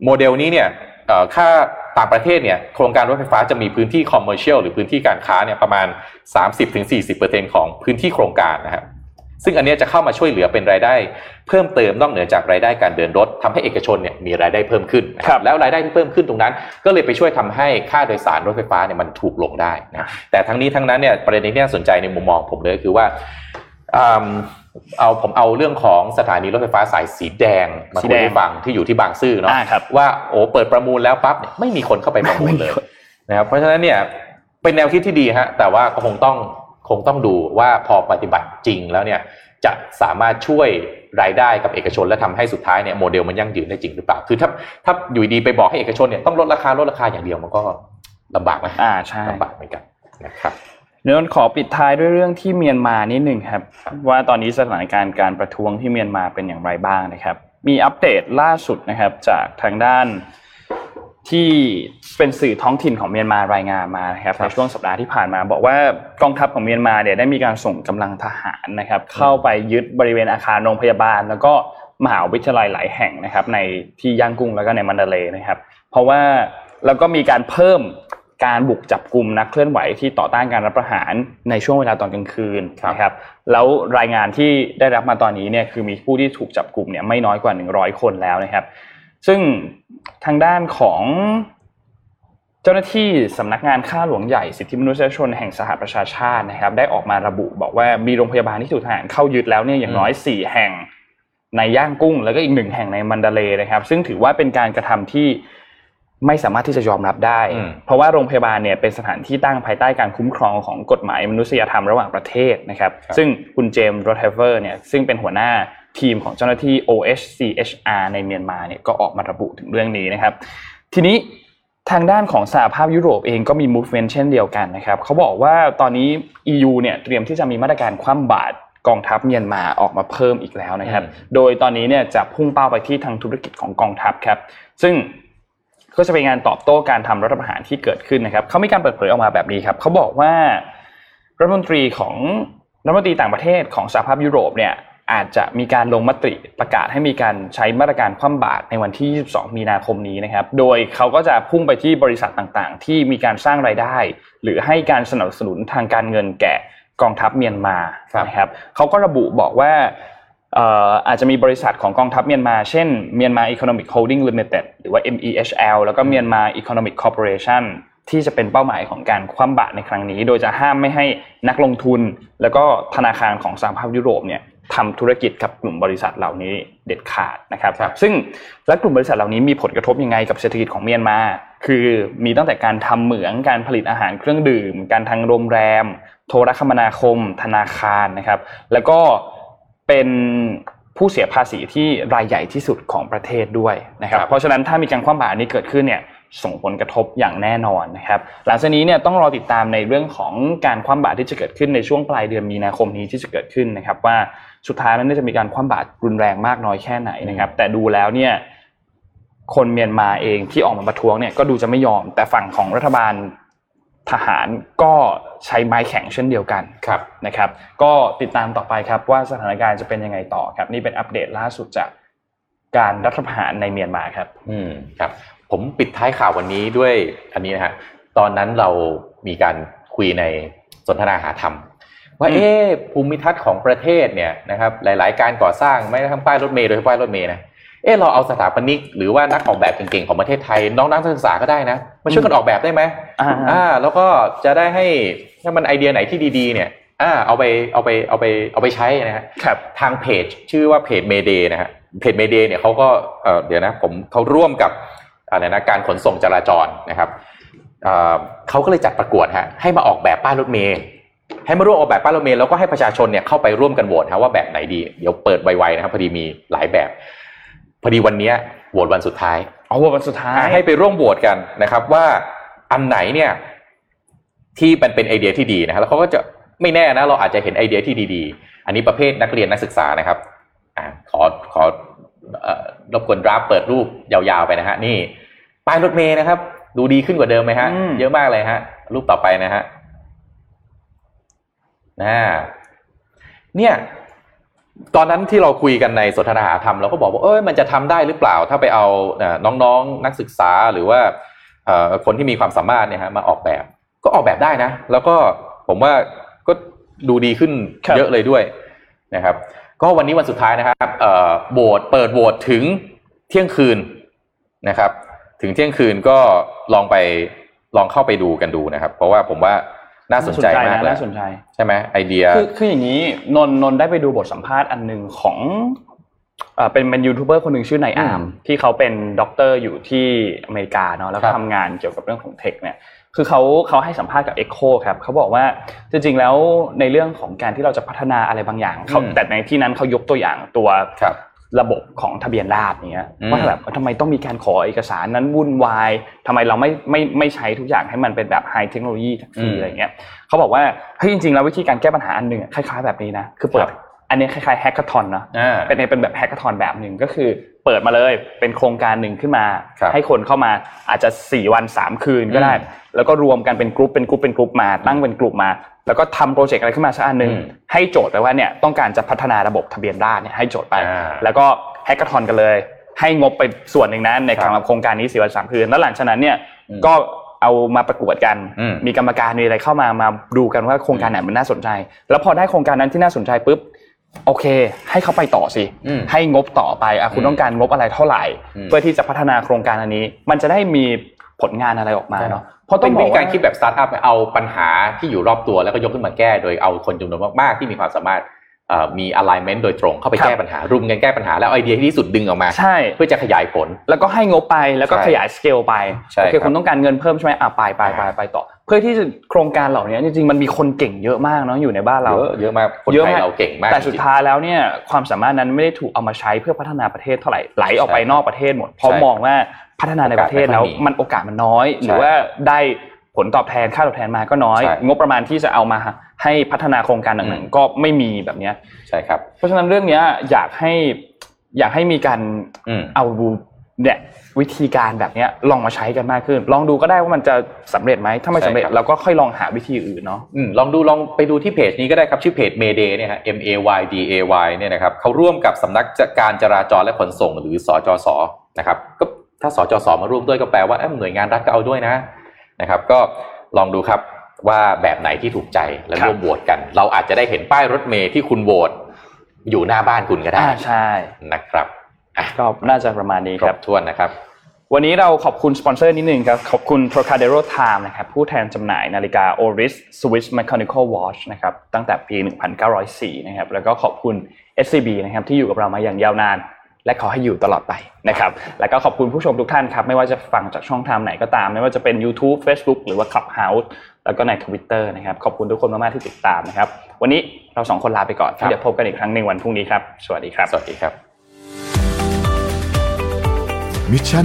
โมเดลนี้เนี่ยเอ่อค่าต่างประเทศเนี่ยโครงการรถไฟฟ้าจะมีพื้นที่ commercial หรือพื้นที่การค้าเนี่ยประมาณ 30-40%ของพื้นที่โครงการนะครับ ซึ่งอันเนี้ยจะเข้ามาช่วยเหลือเป็นรายได้ เพิ่มเติมนอกเหนือจากรายได้การเดินรถทำให้เอกชนเนี่ยมีรายได้เพิ่มขึ้นนะครับแล้วรายได้ที่เพิ่มขึ้นตรงนั้น ก็เลยไปช่วยทำให้ค่าโดยสารรถไฟฟ้าเนี่ยมันถูกลงได้นะแต่ทั้งนี้ทั้งนั้นเนี่ยประเด็นที่น่าสนใจในมุมมองผมเลยก็คือว่าอืมเอาผมเอาเรื่องของสถานีรถไฟฟ้าสายสีแดงมาสีคุแดยงให้ฟังที่อยู่ที่บางซื่อเนาะอ่าครับว่าโอ้เปิดประมูลแล้วปั๊บเนี่ยไม่มีคนเข้าไปประมูลเลยนะครับเพราะฉะนั้นเนี่ยเป็นแนวคิดที่ดีฮะแต่ว่าก็คงต้อง คงต้องดูว่าพอปฏิบัติจริงแล้วเนี่ยจะสามารถช่วยรายได้กับเอกชน และทำให้สุดท้ายเนี่ยโมเดลมันยั่งยืนได้จริงหรือเปล่า คือถ้าถ้าอยู่ดีไปบอกให้เอกชนเนี่ยต้องลดราคาลดราคาอย่างเดียวมันก็ลำบากไหมอ่าใช่ลำบากเหมือนกันนะครับเดี๋ยวนนขอปิดท้ายด้วยเรื่องที่เมียนมานิดหนึ่งครับ ว่าตอนนี้สถานการณ์การประท้วงที่เมียนมาเป็นอย่างไรบ้างนะครับ มีอัปเดตล่าสุดนะครับจากทางด้าน ที่เป็นสื่อท้องถิ่นของเมียนมารายงานมานะครับในช่วงสัปดาห์ที่ผ่านมา บอกว่ากองทัพของเมียนมาเนี่ยได้มีการส่งกำลังทหารนะครับ เข้าไปยึดบริเวณอาคารโรงพยาบาล แล้วก็มหาวิทยาลัยหลายแห่งนะครับ ในที่ย่างกุ้งแล้วก็ในมันดาเลย์นะครับ เพราะว่าแล้วก็มีการเพิ่มการบุกจับกลุ่มนักเคลื่อนไหวที่ต่อต้านการรับประหารในช่วงเวลาตอนกลางคืนนะครับ แล้วรายงานที่ได้รับมาตอนนี้เนี่ยคือมีผู้ที่ถูกจับกลุ่มเนี่ยไม่น้อยกว่า 100 คนแล้วนะครับ ซึ่งทางด้านของเจ้าหน้าที่สำนักงานข้าหลวงใหญ่สิทธิมนุษยชนแห่งสหประชาชาตินะครับ ได้ออกมาระบุบอกว่ามีโรงพยาบาลที่ถูกทหารเข้ายึดแล้วเนี่ยอย่างน้อย 4 แห่งในย่างกุ้ง แล้วก็อีกหนึ่งแห่งในมันดาเลย์นะครับ ซึ่งถือว่าเป็นการกระทำที่ไม่สามารถที่จะยอมรับได้อืมเพราะว่าโรงพยาบาลเนี่ยเป็นสถานที่ตั้งภายใต้การคุ้มครองของกฎหมายมนุษยธรรมระหว่างประเทศนะครับ ซึ่งคุณเจมส์โรเทเวอร์เนี่ยซึ่งเป็นหัวหน้า ทีมของเจ้าหน้าที่ OHCHR ในเมียนมาเนี่ยก็ออกมาระบุถึงเรื่องนี้นะครับ ทีนี้ทางด้านของสหภาพยุโรปเองก็มี movement เช่นเดียวกันนะครับเขาบอกว่าตอนนี้ EU เนี่ยเตรียมที่จะมีมาตรการคว่ำบาตรกองทัพเมียนมาออกมาเพิ่มอีกแล้วนะครับอืมโดยตอนนี้เนี่ยจะพุ่งเป้าไปที่ทางธุรกิจของกองทัพครับ ซึ่งก็จะเป็นงานตอบโต้การทำรัฐประหารที่เกิดขึ้นนะครับเขามีการเปิดเผยออกมาแบบนี้ครับเขาบอกว่ารัฐมนตรีของรัฐมนตรีต่างประเทศของสหภาพยุโรปเนี่ย อาจจะมีการลงมติประกาศให้มีการใช้มาตรการคว่ำบาตรในวันที่ 22 มีนาคมนี้นะครับ โดยเขาก็จะพุ่งไปที่บริษัทต่างๆ ที่มีการสร้างรายได้ หรือให้การสนับสนุนทางการเงินแก่กองทัพเมียนมาครับนะครับเขาก็ระบุบอกว่าเอ่ออาจจะมีบริษัทของกองทัพเมียนมา เช่นเมียนมา Economic Holding Limited หรือว่า MEHL แล้วก็เมียนมา Economic Corporation ที่จะเป็นเป้าหมายของการคว่ำบาตรในครั้งนี้ โดยจะห้ามไม่ให้นักลงทุน แล้วก็ธนาคารของสหภาพยุโรปเนี่ย ทำธุรกิจกับกลุ่มบริษัทเหล่านี้เด็ดขาดนะครับครับซึ่งและกลุ่มบริษัทเหล่านี้มีผลกระทบยังไงกับเศรษฐกิจของเมียนมา คือมีตั้งแต่การทำเหมืองการผลิตอาหารเครื่องดื่ม การทางโรงแรม โทรคมนาคม ธนาคารนะครับ แล้วก็เป็นผู้เสียภาษีที่รายใหญ่ที่สุดของประเทศด้วยนะครับครับเพราะฉะนั้นถ้ามีการคว่ำบาตรนี้เกิดขึ้นเนี่ยส่งผลกระทบอย่างแน่นอนนะครับ หลังจากนี้เนี่ยต้องรอติดตามในเรื่องของการคว่ำบาตรที่จะเกิดขึ้นในช่วงปลายเดือนมีนาคมนี้ที่จะเกิดขึ้นนะครับว่า สุดท้ายแล้วเนี่ยจะมีการคว่ำบาตรรุนแรงมากน้อยแค่ไหนนะครับ แต่ดูแล้วเนี่ยคนเมียนมาเองที่ออกมาประท้วงเนี่ยก็ดูจะไม่ยอม แต่ฝั่งของรัฐบาลทหารก็ใช้ไม้แข็งเช่นเดียวกันครับนะครับ ก็ติดตามต่อไปครับว่าสถานการณ์จะเป็นยังไงต่อครับ นี่เป็นอัปเดตล่าสุดจากการรัฐประหารในเมียนมาครับ อืมครับ ผมปิดท้ายข่าววันนี้ด้วยอันนี้นะฮะตอนนั้นเรามีการคุยในสนทนาหาธรรม ว่าอืมเอ๊ะภูมิทัศน์ของประเทศเนี่ยนะครับหลาย ๆ การก่อสร้างไม่กระทั่งป้ายรถเมล์โดยเฉพาะป้ายรถเมล์นะเอ๊ะเราเอาสถาปนิกหรือว่านักออกแบบเก่ง ๆ ของประเทศไทย น้องนักศึกษาก็ได้นะมาช่วยกันออกแบบได้ไหมอ่าอ่า แล้วก็จะได้ให้ถ้ามันไอเดียไหนที่ดีๆ เนี่ยอ่าเอาไปเอาไปเอาไปเอาไปใช้นะฮะครับทางเพจชื่อว่าเพจเมเดนะฮะเพจเมเดเนี่ยเขาก็เอ่อเดี๋ยวนะผมเขาร่วมกับอะไรนะการขนส่งจราจรนะครับเอ่อเขาก็เลยจัดประกวดฮะให้มาออกแบบป้ายรถเมล์ ให้มาร่วมออกแบบป้ายรถเมล์แล้วก็ให้ประชาชนเนี่ยเข้าไปร่วมกันโหวตฮะว่าแบบไหนดี เดี๋ยวเปิดไวๆนะครับพอดีมีหลายแบบ พอดีวันเนี้ยโหวตวันสุดท้ายเอาวันสุดท้าย ให้ไปร่วมโหวตกันนะครับ ว่าอันไหนเนี่ย ที่มันเป็นไอเดียที่ดีนะครับแล้วเขาก็จะไม่แน่นะ เราอาจจะเห็นไอเดียที่ดีๆ อันนี้ประเภทนักเรียนนักศึกษานะครับอ่าขอขอเอ่อรบกวนดราฟเปิดรูปยาวๆไปนะฮะนี่ป้ายรถเมย์นะครับ ดูดีขึ้นกว่าเดิมไหมฮะอืมเยอะมากเลยฮะ รูปต่อไปนะฮะ นะเนี่ยตอนนั้นที่เราคุยกันในสนทนาหาธรรมเราก็บอกว่าเอ้ยมันจะทำได้หรือเปล่า ถ้าไปเอาเอ่อน้องๆ นักศึกษาหรือว่าเอ่อคนที่มีความสามารถเนี่ยฮะมาออกแบบ ก็ออกแบบได้นะ แล้วก็ผมว่าก็ดูดีขึ้นครับเยอะเลยด้วยนะครับ ก็วันนี้วันสุดท้ายนะครับเอ่อโหวตเปิดโหวตถึงเที่ยงคืนนะครับ ถึงเที่ยงคืนก็ลองไปลองเข้าไปดูกันดูนะครับ เพราะว่าผมว่า น่าสนใจมากนะเลยน่าสนใจใช่ไหมไอเดียคือคืออย่างนี้นนท์นนท์ได้ไปดูบทสัมภาษณ์อันหนึ่งของเอ่อเป็นเป็นยูทูบเบอร์คนหนึ่งชื่อนายอาร์มอืมที่เขาเป็นด็อกเตอร์อยู่ที่อเมริกาเนาะครับแล้วก็ทำงานเกี่ยวกับเรื่องของ tech เนี่ยคือเขาเขาให้สัมภาษณ์กับ Echo ครับเขาบอกว่าจริงๆแล้วในเรื่องของการที่เราจะพัฒนาอะไรบางอย่างเขาอืมแต่ในที่นั้นเขายกตัวอย่างตัวค รับระบบของทะเบียนราษฎร์เนี้ยอืมว่าแบบทำไมต้องมีการขอเอกสารนั้นวุ่นวายทำไมเราไม่ไม่ไม่ใช้ทุกอย่างให้มันเป็นแบบไฮเทคโนโลยีสักทีอะไรเงี้ยเขาบอกว่าเฮ้ยจริงๆแล้ววิธีการแก้ปัญหาอันหนึ่งอะคล้ายๆแบบนี้นะคือเปิด อันนี้คล้ายๆ hackathon เนาะอ่าเป็นเป็นแบบ hackathon แบบหนึ่งก็คือ เปิดมาเลยเป็นโครงการหนึ่งขึ้นมาครับให้คนเข้ามาอาจจะ 4 วัน 3 คืนก็ได้อืมแล้วก็รวมกันเป็นกรุ๊ปเป็นกรุ๊ปเป็นกรุ๊ปมาตั้งเป็นกลุ่มมา แล้วก็ทำ project อะไรขึ้นมาสักอันหนึ่งอืมให้โจทย์ไปว่าเนี่ยต้องการจะพัฒนาระบบทะเบียนราษฎร์เนี่ยให้โจทย์ไปอ่าแล้วก็ hackathon กันเลย ให้งบไปส่วนหนึ่งนะในครับสำหรับโครงการนี้สี่วันสามคืนแล้วหลังจากนั้นเนี่ยอืมก็เอามาประกวดกันอืมมีกรรมการมีอะไรเข้ามามาดูกันว่าโครงการไหนมันน่าสนใจ แล้วพอได้โครงการนั้นที่น่าสนใจปุ๊บ โอเค ให้เขาไปต่อสิอืมให้งบต่อไปอะคุณอืมต้องการงบอะไรเท่าไหร่อืมเพื่อที่จะพัฒนาโครงการอันนี้ มันจะได้มีผลงานอะไรออกมาเนาะเพราะต้เป็นวิกธีการคิดแบบสตาร์ทอัพเอาปัญหาที่อยู่รอบตัวแล้วก็ยกขึ้นมาแก้ โดยเอาคนจำนวนมากๆที่มีความสามารถเอ่อ มี alignment โดยตรงเข้าไปครับแก้ปัญหารุมกันแก้ปัญหาแล้วเอาไอเดียที่ดีที่สุดดึงออกมาใช่เพื่อจะขยายผล แล้วก็ให้งบไปแล้วก็ใช่ขยายสเกลไปใช่โอเคครับคุณต้องการเงินเพิ่มใช่ไหมอะไปไปไปไปต่อ เพื่อที่จะโครงการเหล่านี้จริงๆมันมีคนเก่งเยอะมากเนาะอยู่ในบ้านเรา เยอะเยอะมากคนเยอะไทยมากเราเก่งมากแต่สุดจริงๆท้ายแล้วเนี่ยความสามารถนั้นไม่ได้ถูกเอามาใช้เพื่อพัฒนาประเทศเท่าไหร่ไหลออกไปใช่นอกประเทศหมดเพราะใช่มองว่าพัฒนาในประเทศแล้วโอกาสไม่ค่อยมีมันโอกาสมันน้อย หรือว่าได้ ผลตอบแทนค่าตอบแทนมาก็น้อยใช่งบประมาณที่จะเอามาให้พัฒนาโครงการอืต่างมๆก็ไม่มีแบบเนี้ยใช่ครับ เพราะฉะนั้นเรื่องเนี้ยอยากให้อยากให้มีการอืมเอาเนี่ยวิธีการแบบเนี้ยลองมาใช้กันมากขึ้น ลองดูก็ได้ว่ามันจะสำเร็จไหมถ้าไม่สำเร็จใช่ครับเราก็ค่อยลองหาวิธีอื่นเนาะอืมลองดูลองไปดูที่เพจนี้ก็ได้ครับชื่อเพจ Mayday เนี่ยฮะ M A Y D A Y เนี่ยนะครับเขาร่วมกับสำนักการจราจรและขนส่งหรือสจสนะครับก็ถ้าสจสมาร่วมด้วยก็แปลว่าเอ้ยหน่วยงานรัฐก็เอาด้วยนะ นะครับ ก็ลองดูครับว่าแบบไหนที่ถูกใจและครับร่วมโหวตกัน เราอาจจะได้เห็นป้ายรถเมย์ที่คุณโหวตอยู่หน้าบ้านคุณก็ได้อ่าใช่นะครับอะก็น่าจะประมาณนี้คครรับบถ้วนนะครับ วันนี้เราขอบคุณสปอนเซอร์นิดนึงครับ ขอบคุณ Trocadero Time นะครับผู้แทนจำหน่ายนาฬิกา Oris Swiss Mechanical Watch นะครับตั้งแต่ปี 1904 นะครับแล้วก็ขอบคุณ SCB นะครับที่อยู่กับเรามาอย่างยาวนาน และขอให้อยู่ตลอดไปนะครับ แล้วก็ขอบคุณผู้ชมทุกท่านครับ ไม่ว่าจะฟังจากช่องทางไหนก็ตาม ไม่ว่าจะเป็น YouTube Facebook หรือว่า Clubhouse แล้วก็ใน Twitter นะครับ ขอบคุณทุกคนมากๆที่ติดตามนะครับ วันนี้เราสองคนลาไปก่อนครับเดี๋ยวพบกันอีกครั้งในวันพรุ่งนี้ครับ สวัสดีครับ สวัสดีครับมิชชั